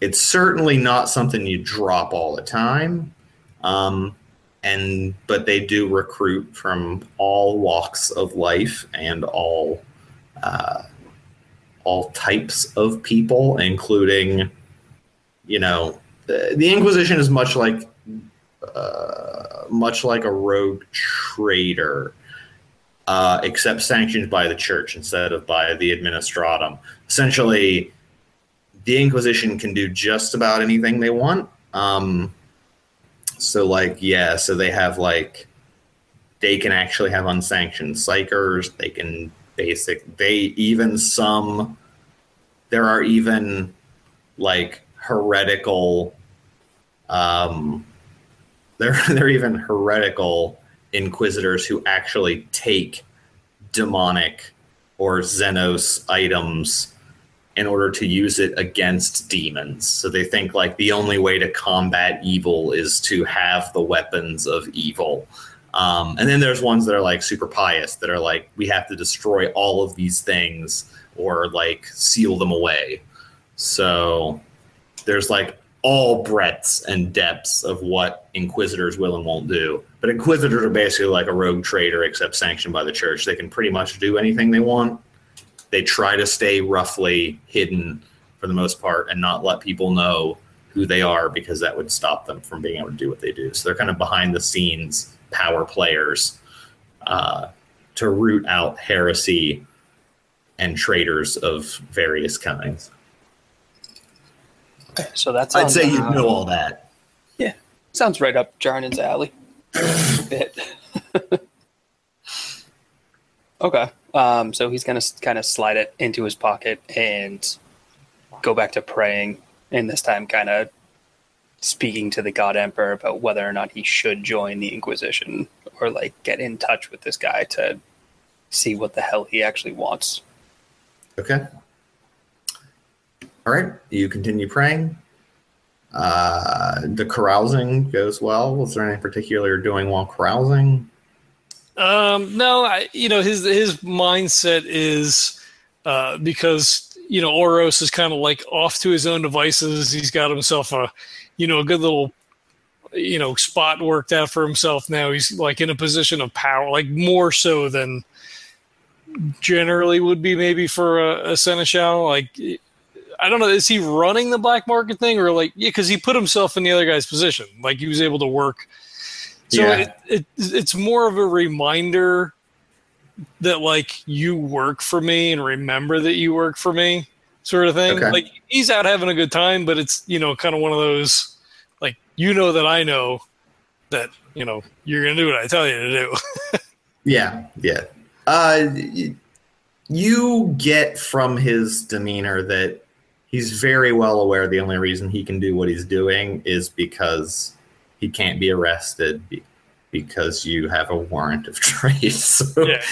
it's certainly not something you drop all the time. Um, and but they do recruit from all walks of life and all uh, all types of people, including you know the, Inquisition is much like uh, much like a rogue trader. Uh, except sanctioned by the church instead of by the administratum. Essentially, the Inquisition can do just about anything they want. Um, so like yeah, so they have like they can actually have unsanctioned psykers. They can basic. They even some. There are even like heretical. Um, there are even heretical inquisitors who actually take demonic or Xenos items in order to use it against demons. So they think like the only way to combat evil is to have the weapons of evil. Um, and then there's ones that are like super pious that are like, we have to destroy all of these things or like seal them away. So there's like all breadths and depths of what inquisitors will and won't do. But inquisitors are basically like a rogue trader, except sanctioned by the church. They can pretty much do anything they want they try to stay roughly hidden for the most part and not let people know who they are because that would stop them from being able to do what they do. So they're kind of behind the scenes power players uh, to root out heresy and traitors of various kinds. So that's I'd say you know all that. Yeah, sounds right up Jarnan's alley. Bit. okay. Um, so he's gonna kind of slide it into his pocket and go back to praying, and this time kind of speaking to the God Emperor about whether or not he should join the Inquisition or like get in touch with this guy to see what the hell he actually wants. Okay. All right. You continue praying. Uh, the carousing goes well. Was there anything particular you're doing while carousing? Um, no, I, you know his his mindset is uh, because you know Oros is kind of like off to his own devices. He's got himself a you know a good little you know spot worked out for himself now. He's like in a position of power, like more so than generally would be maybe for a, a seneschal. Like I don't know, is he running the black market thing or like yeah? Because he put himself in the other guy's position. Like he was able to work so Yeah. it, it it's more of a reminder that like you work for me and remember that you work for me sort of thing. Okay. Like he's out having a good time, but it's you know kind of one of those like you know that I know that you know you're gonna do what I tell you to do. Yeah, yeah. Uh, you get from his demeanor that he's very well aware the only reason he can do what he's doing is because he can't be arrested be- because you have a warrant of trade. So yeah,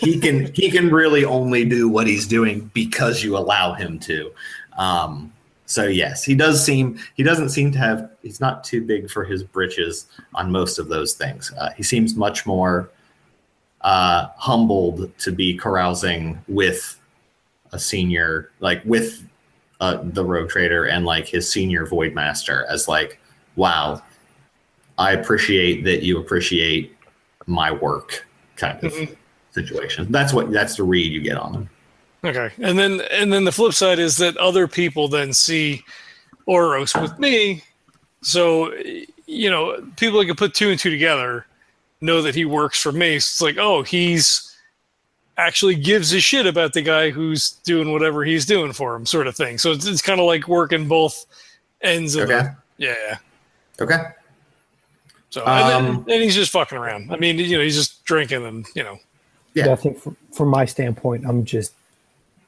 he can he can really only do what he's doing because you allow him to. Um, so yes, he does seem he doesn't seem to have he's not too big for his britches on most of those things. Uh, he seems much more uh, humbled to be carousing with a senior like with uh, the rogue trader and like his senior void master as like wow I appreciate that you appreciate my work kind of Mhm. situation. That's what that's the read you get on them. Okay, and then and then the flip side is that other people then see Oros with me, so you know people that can put two and two together know that he works for me. So it's like, oh, he's actually gives a shit about the guy who's doing whatever he's doing for him, sort of thing. So it's, it's kind of like working both ends of Okay. the yeah. Okay. So and, then, Um, and he's just fucking around. I mean, you know, he's just drinking and you know. Yeah. Yeah. I think from, from my standpoint, I'm just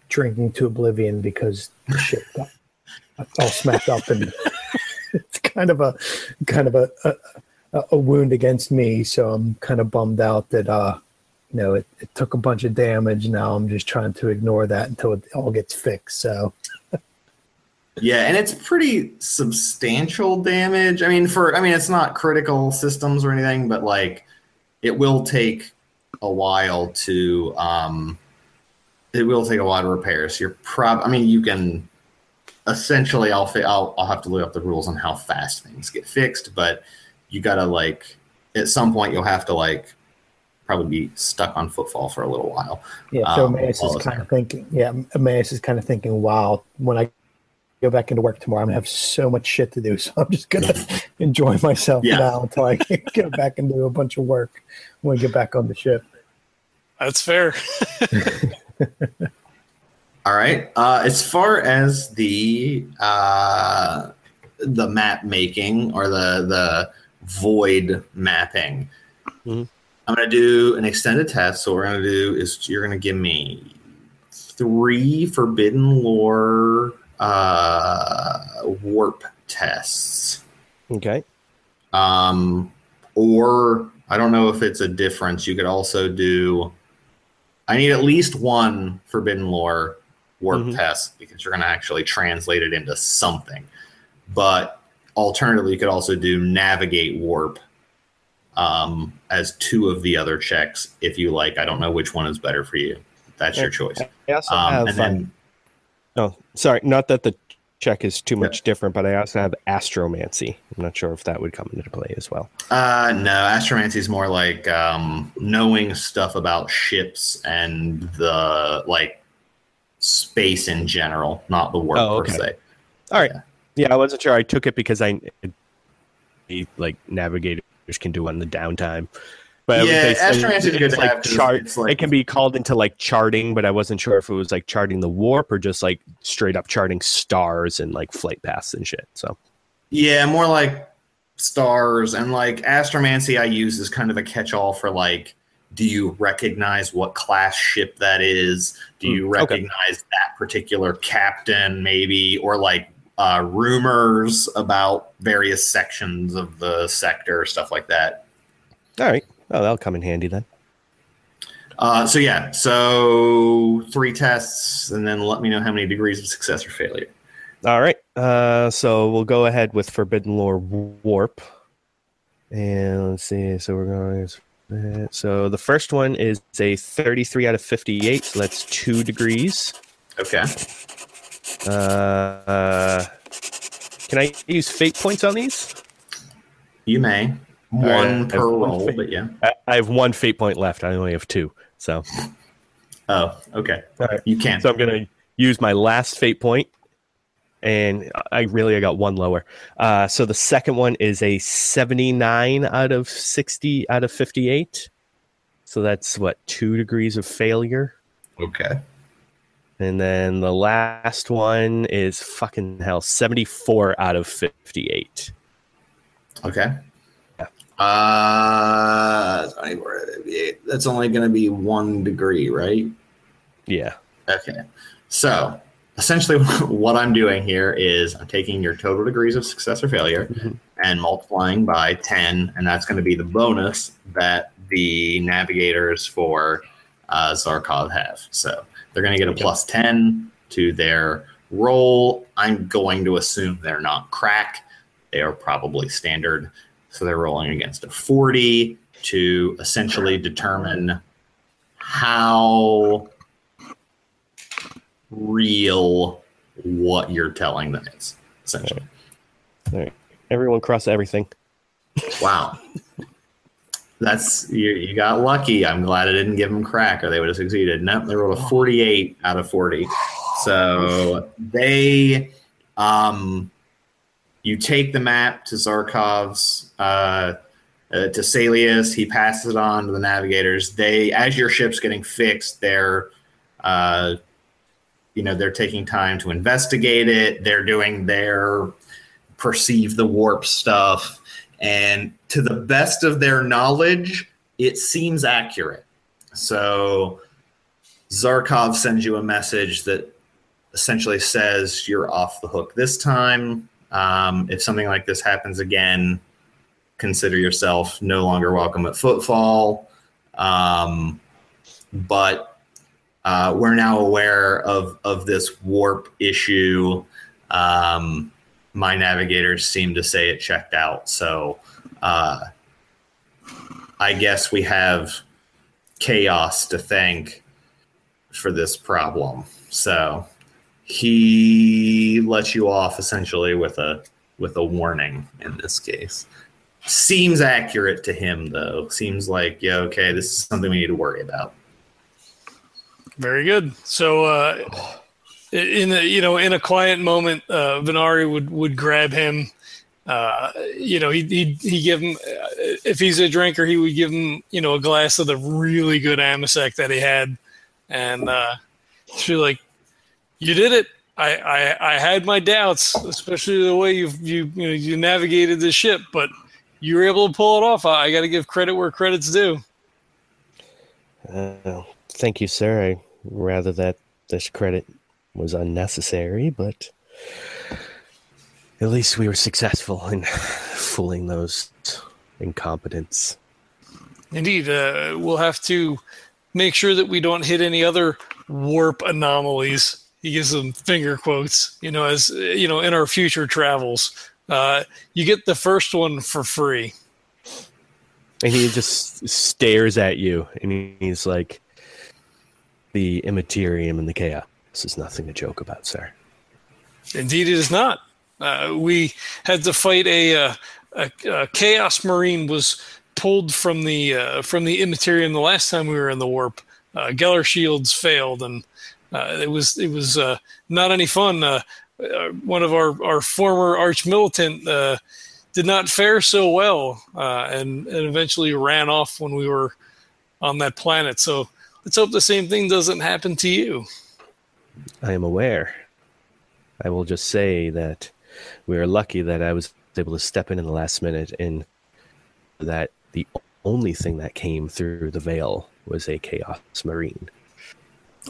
drinking to oblivion because the shit got all smacked up, and it's kind of a kind of a, a a wound against me. So I'm kind of bummed out that uh, you know, it, it took a bunch of damage. Now I'm just trying to ignore that until it all gets fixed. So Yeah, and it's pretty substantial damage. I mean, for I mean, it's not critical systems or anything, but like, it will take a while to um, it will take a lot of repairs. So you're prob. I mean, you can essentially. I'll fi- I'll I'll have to look up the rules on how fast things get fixed, but you gotta like at some point you'll have to like probably be stuck on footfall for a little while. yeah, so Um, Emmaus while is kind of thinking. Yeah, Emmaus is kind of thinking, wow, when I go back into work tomorrow, I'm gonna have so much shit to do. So I'm just gonna enjoy myself Yeah. now until I can get back and do a bunch of work when I get back on the ship. That's fair. All right. Uh, as far as the uh, the map making or the the void mapping, Mhm. I'm going to do an extended test. So what we're going to do is you're going to give me three forbidden lore uh, warp tests. Okay. Um, or I don't know if it's a difference. You could also do. I need at least one forbidden lore warp Mhm. test because you're going to actually translate it into something. But alternatively, you could also do navigate warp um, as two of the other checks if you like. I don't know which one is better for you. That's your choice. I also Um, have. and then oh, sorry. Not that the check is too much different, but I also have astromancy. I'm not sure if that would come into play as well. Uh, no, astromancy is more like um, knowing stuff about ships and the like space in general, not the warp Oh, per se. All right. Yeah, I wasn't sure. I took it because I like navigators can do on the downtime. But Yeah, astromancy is good to like have chart. like- it can be called into like charting, but I wasn't sure if it was like charting the warp or just like straight up charting stars and like flight paths and shit. So Yeah, more like stars and like astromancy. I use is kind of a catch-all for like, do you recognize what class ship that is? Do you Hmm, okay. recognize that particular captain, maybe, or like uh, rumors about various sections of the sector, stuff like that. all right. Oh, that'll come in handy then. Uh, so yeah, so three tests, and then let me know how many degrees of success or failure. All right. Uh, so we'll go ahead with Forbidden Lore Warp. And let's see. So we're going. So the first one is a 33 out of 58. So that's two degrees. Okay. Uh, uh, can I use fate points on these? You may one I per have one roll, but yeah. I, I have one fate point left. I only have two. So, Oh, okay. All right. You can. so I'm going to use my last fate point, And I really I got one lower. Uh, so the second one is a 79 out of 60 out of 58. So that's what, two degrees of failure. okay. And then the last one is fucking hell, 74 out of 58. Okay. Uh, that's only going to be one degree, right? Yeah. Okay. So essentially, what I'm doing here is I'm taking your total degrees of success or failure Mhm. and multiplying by 10, and that's going to be the bonus that the navigators for uh, Zarkov have. So they're going to get a plus 10 to their roll. I'm going to assume they're not crack, they are probably standard. So they're rolling against a 40 to essentially determine how real what you're telling them is essentially all right. Everyone cross everything. Wow. That's you, you got lucky. I'm glad I didn't give them crack or they would have succeeded. Nope, they rolled a 48 out of 40. So they um you take the map to Zarkov's uh, uh to Salius, he passes it on to the navigators. They as your ship's getting fixed, they're uh you know, they're taking time to investigate it. They're doing their perceive the warp stuff and to the best of their knowledge, it seems accurate. So Zarkov sends you a message that essentially says you're off the hook this time. Um, if something like this happens again, consider yourself no longer welcome at Footfall. Um, but uh, we're now aware of of this warp issue. Um, my navigators seem to say it checked out. So uh, I guess we have chaos to thank for this problem. So he lets you off essentially with a with a warning in this case. Seems accurate to him though. Seems like yeah, okay, this is something we need to worry about. Very good. So, uh, in a you know in a quiet moment, uh, Venari would would grab him. Uh, you know, he he he give him if he's a drinker, he would give him you know a glass of the really good Amasec that he had, and uh, she's like, "You did it." I, I, I had my doubts, especially the way you you you know you navigated the ship, but you were able to pull it off. I, I got to give credit where credit's due. Uh, thank you, sir. I rather that this credit was unnecessary, but at least we were successful in fooling those incompetents. Indeed, uh, we'll have to make sure that we don't hit any other warp anomalies. He gives them finger quotes, you know, as you know, in our future travels. Uh, you get the first one for free. And he just stares at you and he's like, the immaterium and the chaos is nothing to joke about, sir. Indeed, it is not. Uh, we had to fight a, uh, a, a, chaos marine was pulled from the uh, from the immaterium the last time we were in the warp. Uh, Geller shields failed, and uh, it was it was uh, not any fun. One of our, our former arch militant did not fare so well, and and eventually ran off when we were on that planet. So let's hope the same thing doesn't happen to you. I am aware. I will just say that we are lucky that I was able to step in in the last minute and that the only thing that came through the veil was a chaos marine.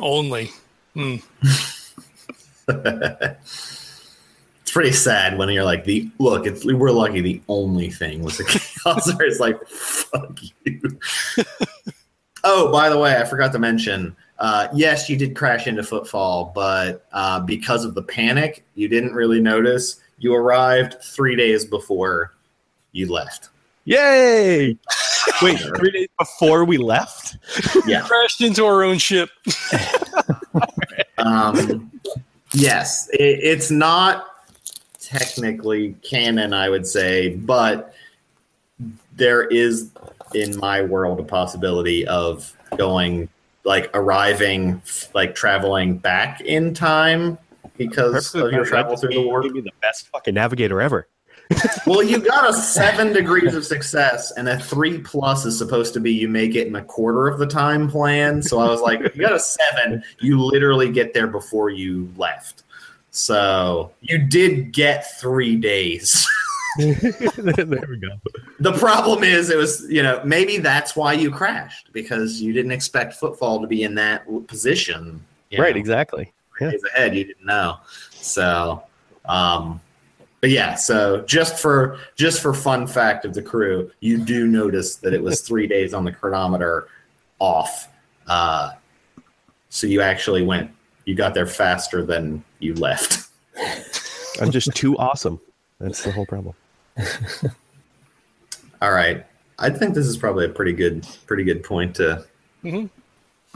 Only. Hmm. it's pretty sad when you're like the look. It's we're lucky. The only thing was a chaos. it's like fuck you. oh, by the way, I forgot to mention uh, yes, you did crash into Footfall, but uh, because of the panic, you didn't really notice. You arrived three days before you left. Yay! Wait, three days before we left? Yeah. we crashed into our own ship. um, yes, it, it's not technically canon, I would say, but there is in my world a possibility of going like arriving, like traveling back in time because Perfect. of your travel through the warp. Be the best fucking navigator ever. well, you got a seven degrees of success, and a three plus is supposed to be you make it in a quarter of the time plan. So I was like, if you got a seven, you literally get there before you left. So you did get three days. there we go. The problem is, it was you know maybe that's why you crashed because you didn't expect footfall to be in that position. Right. Know, exactly. Yeah. Days ahead, you didn't know. So, um, but yeah. So just for just for fun fact of the crew, you do notice that it was three days on the chronometer off. Uh, so you actually went. You got there faster than you left. I'm just too awesome. That's the whole problem. All right. I think this is probably a pretty good pretty good point to mm-hmm.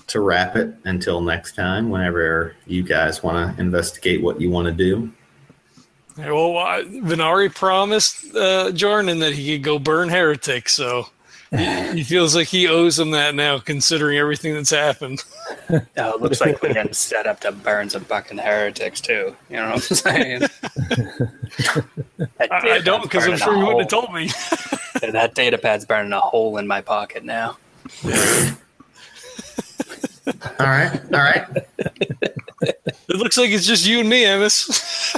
to wrap it until next time whenever you guys want to investigate what you want to do. Well, Venari promised uh, Jordan that he could go burn heretics, so he, he feels like he owes him that now, considering everything that's happened. Oh, it looks like we can set up to burn some fucking heretics too. You know what I'm saying? I, I don't, because I'm sure you wouldn't have told me. That data pad's burning a hole in my pocket now. All right, all right. It looks like it's just you and me, Amos.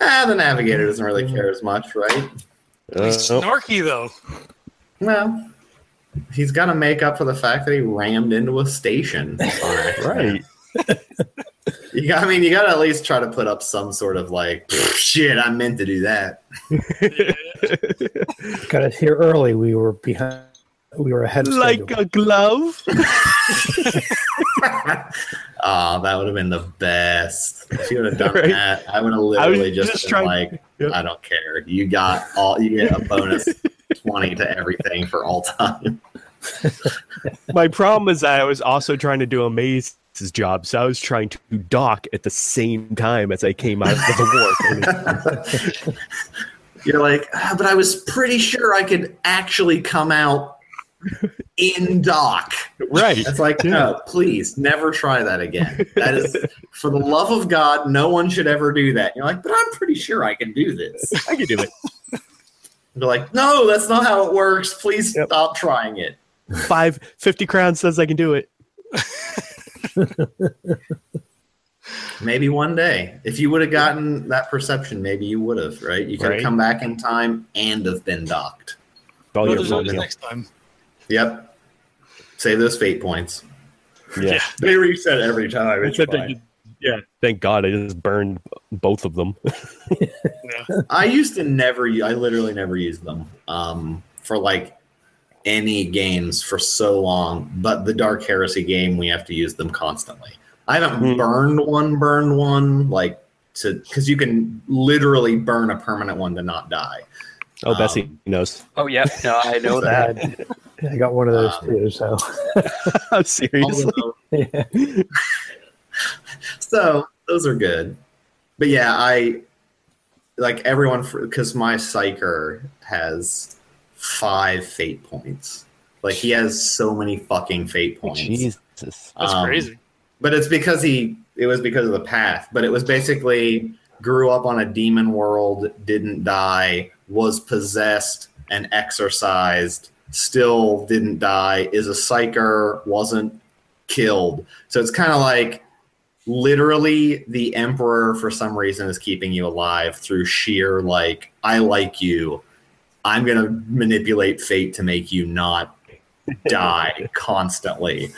Ah, the navigator doesn't really care as much, right? Uh, He's snarky though. Well, he's got to make up for the fact that he rammed into a station. right. You got, I mean, you got to at least try to put up some sort of like, shit, I meant to do that. Got us here early. We were behind. We were ahead of like schedule. a glove. Oh, that would have been the best. If you would have done Right. that, I would have literally just, just been like, Yep. I don't care. You got all, you get a bonus 20 to everything for all time. My problem is I was also trying to do a maze's job, so I was trying to dock at the same time as I came out of the warp. You're like, "Ah, but I was pretty sure I could actually come out in dock. right. It's like, no, please never try that again. That is, for the love of God, no one should ever do that. You're like, but I'm pretty sure I can do this. I can do it. They're like, no, that's not how it works. Please Yep. stop trying it. Five fifty crowns says I can do it. Maybe one day, if you would have gotten that perception, maybe you would have, right? You could have Right. come back in time and have been docked. Oh, Well, yeah, there's always next time. Yep. Save those fate points. Yeah. They reset every time. It's said they fine. yeah. Thank God I just burned both of them. Yeah. I used to never. I literally never used them um, for like any games for so long. But the Dark Heresy game, we have to use them constantly. I haven't Hmm. burned one, burned one like to because you can literally burn a permanent one to not die. Oh, Bessie Um, knows. Oh yeah, no, I know that. I, I got one of those Um, too. So Seriously. Although- yeah. so those are good. But yeah, I like everyone because my psyker has five fate points. Like he has so many fucking fate points. Jesus. That's Um, crazy. But it's because he it was because of the path. But it was basically grew up on a demon world, didn't die, was possessed and exorcised, still didn't die, is a psyker, wasn't killed. So it's kind of like literally the emperor for some reason is keeping you alive through sheer like I like you. I'm going to manipulate fate to make you not die constantly.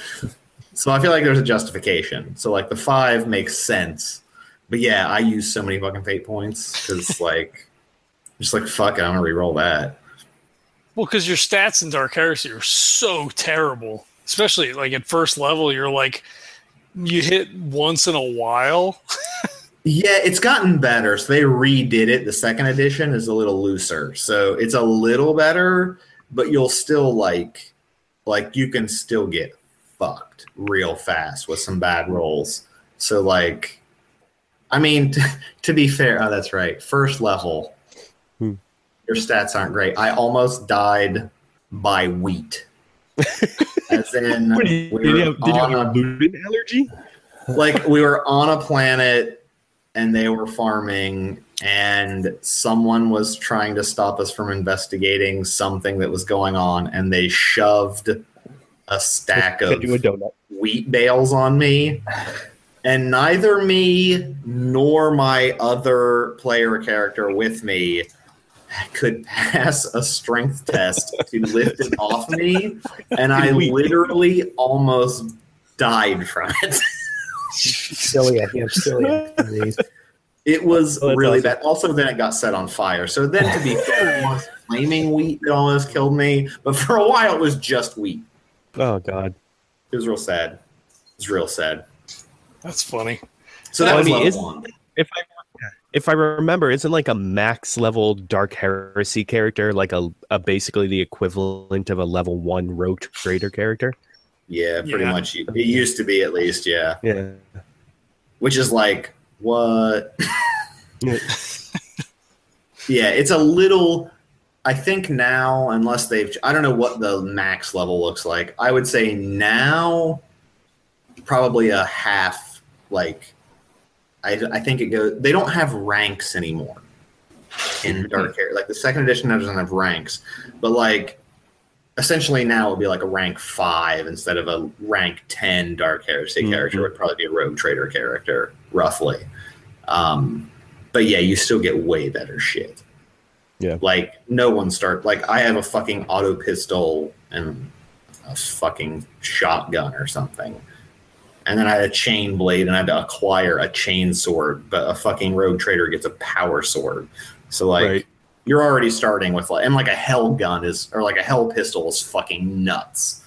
So I feel like there's a justification. So like the five makes sense, but yeah, I use so many fucking fate points because like, just like fuck it, I'm gonna re-roll that. Well, because your stats in Dark Heresy are so terrible, especially like at first level. You're like, you hit once in a while. Yeah, it's gotten better. So they redid it. The second edition is a little looser, so it's a little better, but you'll still like, like you can still get fucked real fast with some bad rolls. So like, I mean, to be fair, oh that's right. First level, Hmm. your stats aren't great. I almost died by wheat. As in, What, did you, we did you have, did you have a gluten allergy? like we were on a planet and they were farming and someone was trying to stop us from investigating something that was going on and they shoved a stack of wheat bales on me and neither me nor my other player character with me could pass a strength test to lift it off me and i literally almost died from it celiac. You have celiac. It was Oh, really awesome. bad. Also, then it got set on fire. So then, to be fair, it was flaming wheat that almost killed me. But for a while, it was just wheat. Oh God. It was real sad. It was real sad. That's funny. So that Well, I was mean, level one. If I if I remember, isn't like a max level Dark Heresy character like a, a basically the equivalent of a level one Rogue Trader character? Yeah, pretty Yeah. much. It used to be at least. Yeah. Yeah. which is like what? yeah, it's a little. I think now, unless they've, I don't know what the max level looks like. I would say now, probably a half. Like, I, I think it goes. They don't have ranks anymore in Dark Heresy. Like the second edition doesn't have ranks, but like essentially now it would be like a rank five instead of a rank ten Dark Heresy Mhm. character. Would probably be a Rogue Trader character, roughly. Um, but yeah, you still get way better shit. Yeah. Like no one start like I have a fucking auto pistol and a fucking shotgun or something. And then I had a chain blade and I had to acquire a chain sword, but a fucking rogue trader gets a power sword. So like Right. you're already starting with like and like a hell gun is or like a hell pistol is fucking nuts.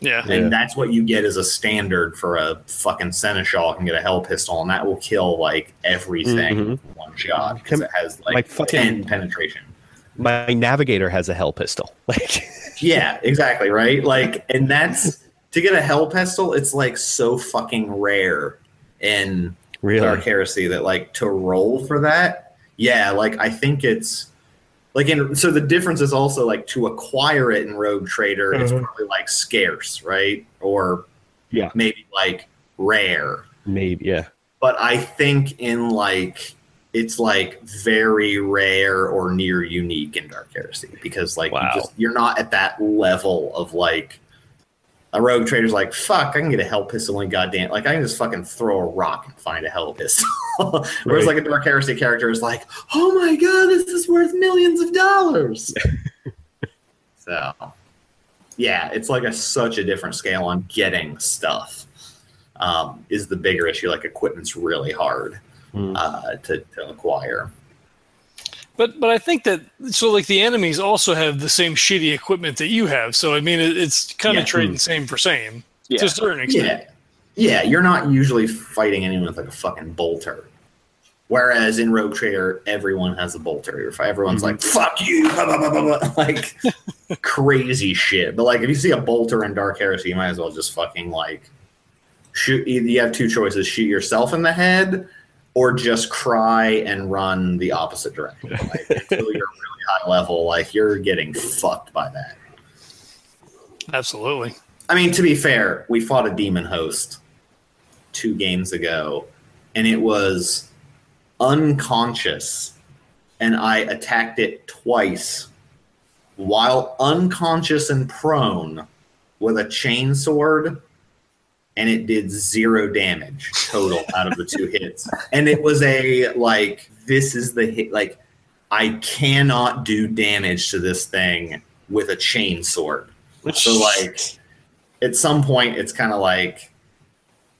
Yeah. And Yeah. that's what you get as a standard for a fucking seneschal can get a hell pistol, and that will kill like everything Mhm. one shot because it has like, Like fucking- 10 penetration. My navigator has a hell pistol. Like, Yeah, exactly, right? Like, and that's to get a hell pistol, it's like so fucking rare in really? Dark Heresy that like to roll for that, yeah, like I think it's like in so the difference is also like to acquire it in Rogue Trader, it's Mhm. probably like scarce, right? Or Yeah. maybe like rare. Maybe, yeah. But I think in like it's like very rare or near unique in Dark Heresy because like Wow. you just you're not at that level of like a rogue trader's like, fuck, I can get a hell pistol and goddamn like I can just fucking throw a rock and find a hell pistol. Whereas Right. like a Dark Heresy character is like, oh my god, this is worth millions of dollars. so yeah, it's like a such a different scale on getting stuff. Um, is the bigger issue. Like equipment's really hard Mm. uh, to, to acquire. But but I think that so like the enemies also have the same shitty equipment that you have. So I mean it, it's kind Yeah. of trading mm. same for same Yeah. to a certain extent. Yeah, yeah, you're not usually fighting anyone with like a fucking bolter. Whereas in Rogue Trader, everyone has a bolter. If everyone's mm-hmm. like "fuck you," blah, blah, blah, blah, blah, like crazy shit. But like, if you see a bolter in Dark Heresy, you might as well just fucking like shoot. You have two choices: shoot yourself in the head, or just cry and run the opposite direction. Like, until you're really high level, like you're getting fucked by that. Absolutely. I mean, to be fair, we fought a demon host two games ago, and it was unconscious, and I attacked it twice while unconscious and prone with a chain sword, and it did zero damage total out of the two hits. And it was a like, this is the hit, like, I cannot do damage to this thing with a chain sword. So like at some point it's kind of like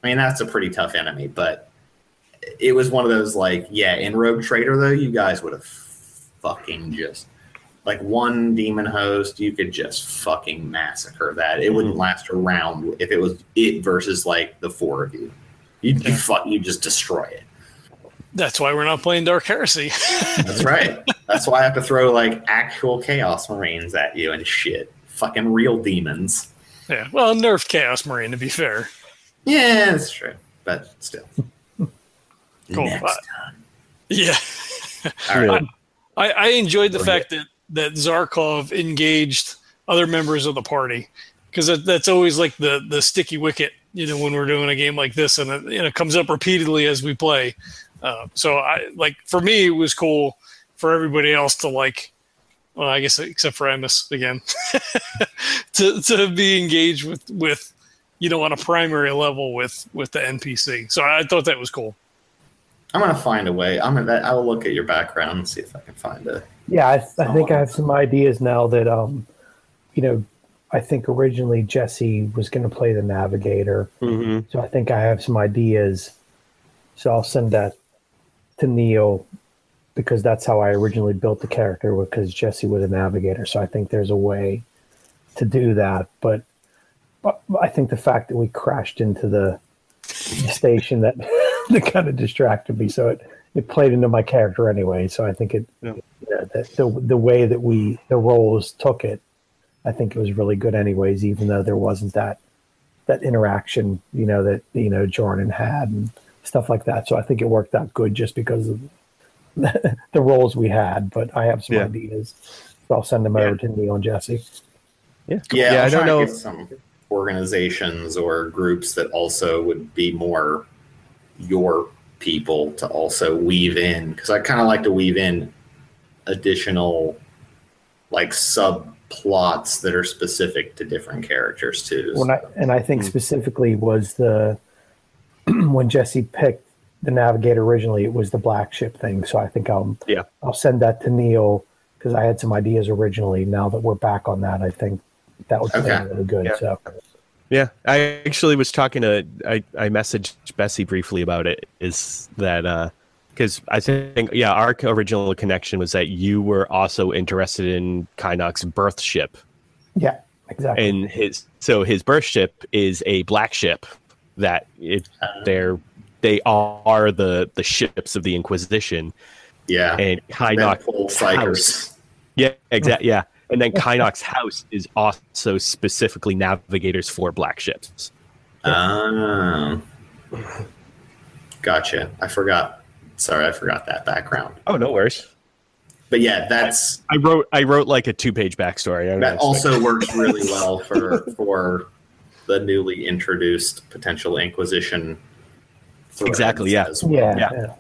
I mean that's a pretty tough enemy, but it was one of those like yeah, in Rogue Trader though, you guys would have fucking just like one demon host, you could just fucking massacre that. It wouldn't last a round if it was it versus like the four of you. You'd you fuck you just destroy it. That's why we're not playing Dark Heresy. That's right. That's why I have to throw like actual chaos marines at you and shit. Fucking real demons. yeah. Well, nerf Chaos Marine to be fair. Yeah, that's true. But still. Cool. Next Uh, time. Yeah. All right. I, I enjoyed the Go fact that that Zarkov engaged other members of the party because that, that's always like the the sticky wicket, you know, when we're doing a game like this, and it, you know, comes up repeatedly as we play. Uh, so I like for me, it was cool for everybody else to like. Well, I guess except for Emmaus again, to to be engaged with with you know on a primary level with with the NPC. So I thought that was cool. I'm gonna find a way. I'm gonna. I'll look at your background and see if I can find a. Yeah, I, I think I have some ideas now that, um, you know, I think originally Jesse was going to play the navigator. Mhm. So I think I have some ideas. So I'll send that to Neil because that's how I originally built the character because Jesse was a navigator. So I think there's a way to do that. But, but I think the fact that we crashed into the station that that kind of distracted me. So it, it played into my character anyway. So I think it Yeah. Yeah, the, the the way that we the roles took it, I think it was really good anyways, even though there wasn't that that interaction, you know, that you know Jordan had and stuff like that. So I think it worked out good just because of the roles we had. But I have some Yeah. ideas, so I'll send them over to Neil and Jesse. Yeah, Yeah, yeah. I'm don't know. If, some organizations or groups that also would be more your people to also weave in because I kind of like to weave in additional like subplots that are specific to different characters too. When I and I think hmm. specifically was the when Jesse picked the navigator originally, it was the black ship thing. So I think I'll Yeah. I'll send that to Neil because I had some ideas originally. Now that we're back on that, I think that would be Okay. really good. Yeah. So yeah, I actually was talking to. I I messaged Bessie briefly about it. Is that uh, because I think yeah, our original connection was that you were also interested in Kynok's birth ship, yeah, exactly. and his so his birth ship is a black ship that it they're they are the the ships of the Inquisition, yeah, and Red Kynok Pole Psykers. Yeah, exactly. Yeah, and then Kynok's house is also specifically navigators for black ships. Oh. Gotcha. I forgot. Sorry, I forgot that background. Oh, no worries. But yeah, that's I wrote I wrote like a two page backstory. I don't that know, also works really well for for the newly introduced potential Inquisition. Exactly, yeah. well. yeah, yeah. yeah.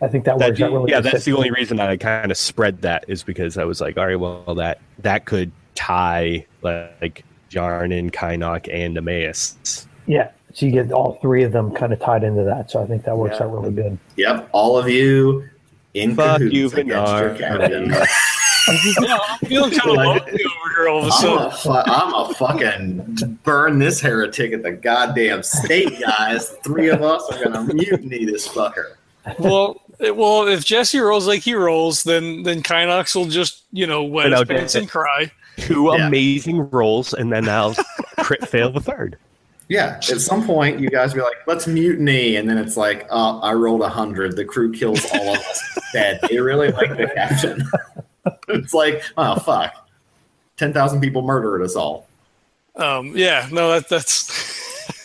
I think that That- works out really. yeah, that's the only reason I kind of spread that is because I was like, all right, well, that that could tie like Jarnan, Kynok, and Emmaus. Yeah, so you get all three of them kind of tied into that. So I think that works Yeah. out really good. Yep, all of you in Fuck cahoots you, against your Bernard. captain. Yeah, I'm feeling kind of lonely over here all of a I'm sudden. a, fu- I'm a fucking burn this heretic at the goddamn state, guys. The three of us are gonna mutiny this fucker. well, eh, well, if Jesse rolls like he rolls, then then Kynox will just you know wet But his pants and cry. Two Yeah. amazing rolls, and then I'll crit fail the third. Yeah, at some point you guys be like, "Let's mutiny," and then it's like, "Oh, I rolled a hundred. The crew kills all of us dead." They really like the captain. it's like, oh fuck, ten thousand people murdered us all. Um, yeah, no, that that's.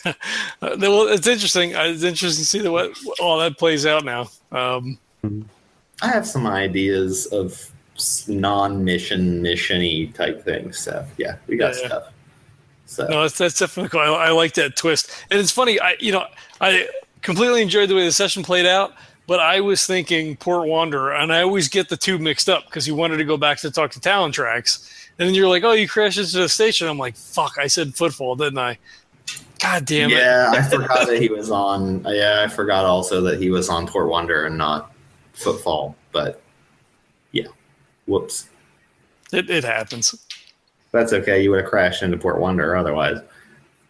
well, it's interesting. Uh, It's interesting to see the what all that plays out now. Um, I have some ideas of non-mission, missiony type things. So yeah, we got Yeah, yeah. So No, that's, that's definitely cool. I, I like that twist. And it's funny, I you know, I completely enjoyed the way the session played out, but I was thinking Port Wanderer, and I always get the two mixed up because he wanted to go back to talk to Talon Tracks. And then you're like, oh, you crashed into the station. I'm like, fuck, I said footfall, didn't I? God damn it. yeah, I forgot that he was on. Yeah, I forgot also that he was on Port Wander and not Footfall. But yeah, whoops. It, it happens. That's okay. You would have crashed into Port Wander otherwise.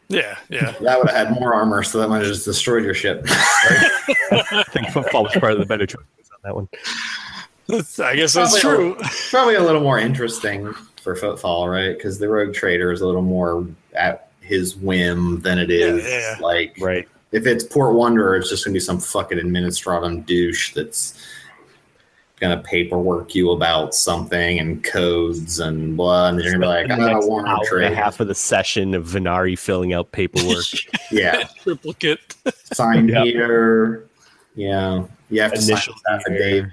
Yeah, yeah. That would have had more armor, so that might have just destroyed your ship. I think Footfall was part of the better choice on that one. That's, I guess that's Probably true. Probably a little more interesting for Footfall, right? Because the Rogue Trader is a little more at his whim than it is Yeah, yeah, yeah. like Right. if it's Port Wanderer, it's just gonna be some fucking administratum douche that's gonna paperwork you about something and codes and blah, and you're gonna be like, I ah, next want hour to trade. half of the session of Venari filling out paperwork. Yeah, Triplicate. sign Yeah. here. Yeah, you have to Initial sign affidavit.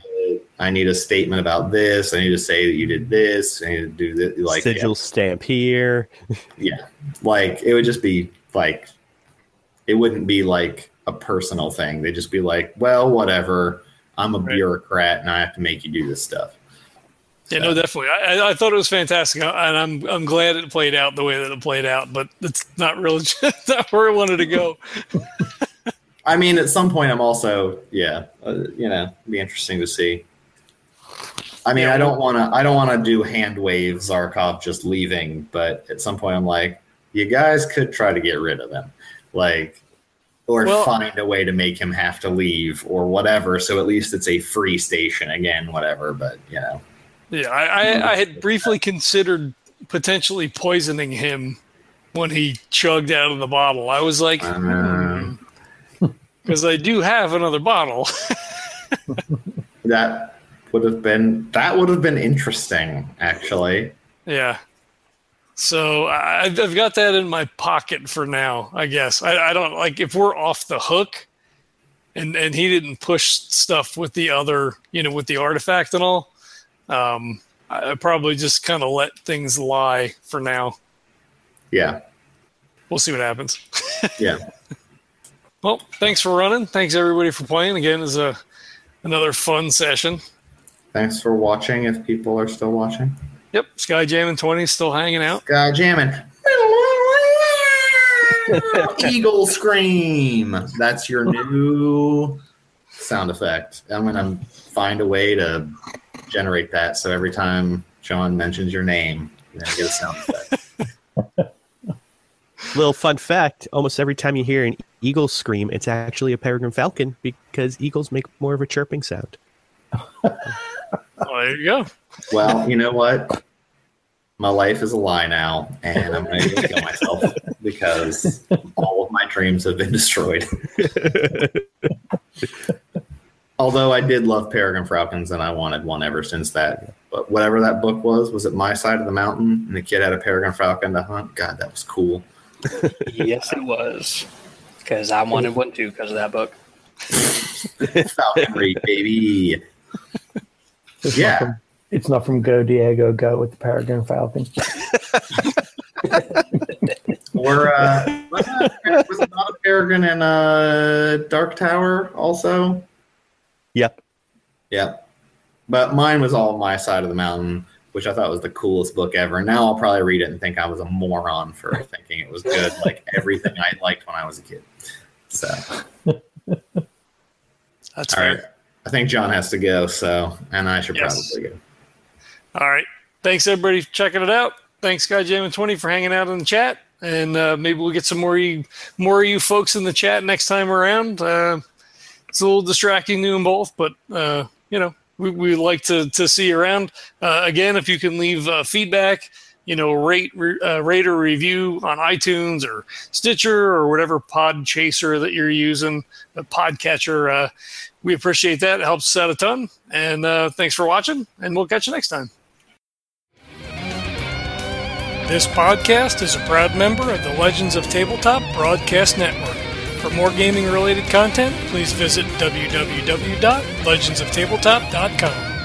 I need a statement about this. I need to say that you did this. I need to do this. Like, yeah. Sigil stamp here. yeah like it would just be like it wouldn't be like a personal thing they'd just be like well whatever i'm a Right. bureaucrat and i have to make you do this stuff Yeah, no, definitely. I, I- thought it was fantastic, and I'm I'm glad it played out the way that it played out. But it's not really not where I wanted to go. i mean at some point i'm also yeah uh, you know it'd be interesting to see i mean Yeah, i don't want to i don't want to do hand wave zarkov just leaving but at some point i'm like you guys could try to get rid of him like or Well- find a way to make him have to leave or whatever so at least it's a free station again whatever but you know Yeah, I, I, I had briefly considered potentially poisoning him when he chugged out of the bottle. I was like, Um, because I do have another bottle. that would have been that would have been interesting actually yeah. So I've got that in my pocket for now. I guess I, I don't like if we're off the hook and and he didn't push stuff with the other, you know, with the artifact and all. Um, I probably just kind of let things lie for now. Yeah. We'll see what happens. Yeah. Well, thanks for running. Thanks everybody for playing. Again, is a another fun session. Thanks for watching. If people are still watching, Yep, Sky Jamming Twenty is still hanging out. Sky jamming. Eagle scream. That's your new sound effect. I'm gonna find a way to generate that so every time John mentions your name, you're gonna get a sound effect. Little fun fact: almost every time you hear an eagle scream, it's actually a peregrine falcon because eagles make more of a chirping sound. Oh, there you go. Well, you know what? My life is a lie now, and I'm going to kill myself because all of my dreams have been destroyed. Although I did love Peregrine Falcons, and I wanted one ever since that. But whatever that book was, was it my side of the mountain, and the kid had a Peregrine Falcon to hunt? God, that was cool. yes, it was. Because I wanted one too because of that book. Falconry, baby. Yeah, It's not from Go Diego Go with the Peregrine Falcon. or uh, was it was not a Peregrine in uh, Dark Tower also? Yep. Yeah. But mine was all my side of the mountain, which I thought was the coolest book ever. Now I'll probably read it and think I was a moron for thinking it was good, like everything I liked when I was a kid. So, That's all fair. right. I think John has to go, so, and I should Yes. probably go. All right. Thanks everybody for checking it out. Thanks Sky and Twenty for hanging out in the chat, and uh, maybe we'll get some more you, more of you folks in the chat next time around. Uh, it's a little distracting to them both, but uh, you know we, we like to to see you around. Uh, again, if you can leave uh, feedback, you know, rate re, uh, rate or review on iTunes or Stitcher or whatever pod chaser that you're using, the podcatcher. Uh, we appreciate that. It helps us out a ton. And uh, thanks for watching, and we'll catch you next time. This podcast is a proud member of the Legends of Tabletop Broadcast Network. For more gaming related content, please visit www.legendsoftabletop.com.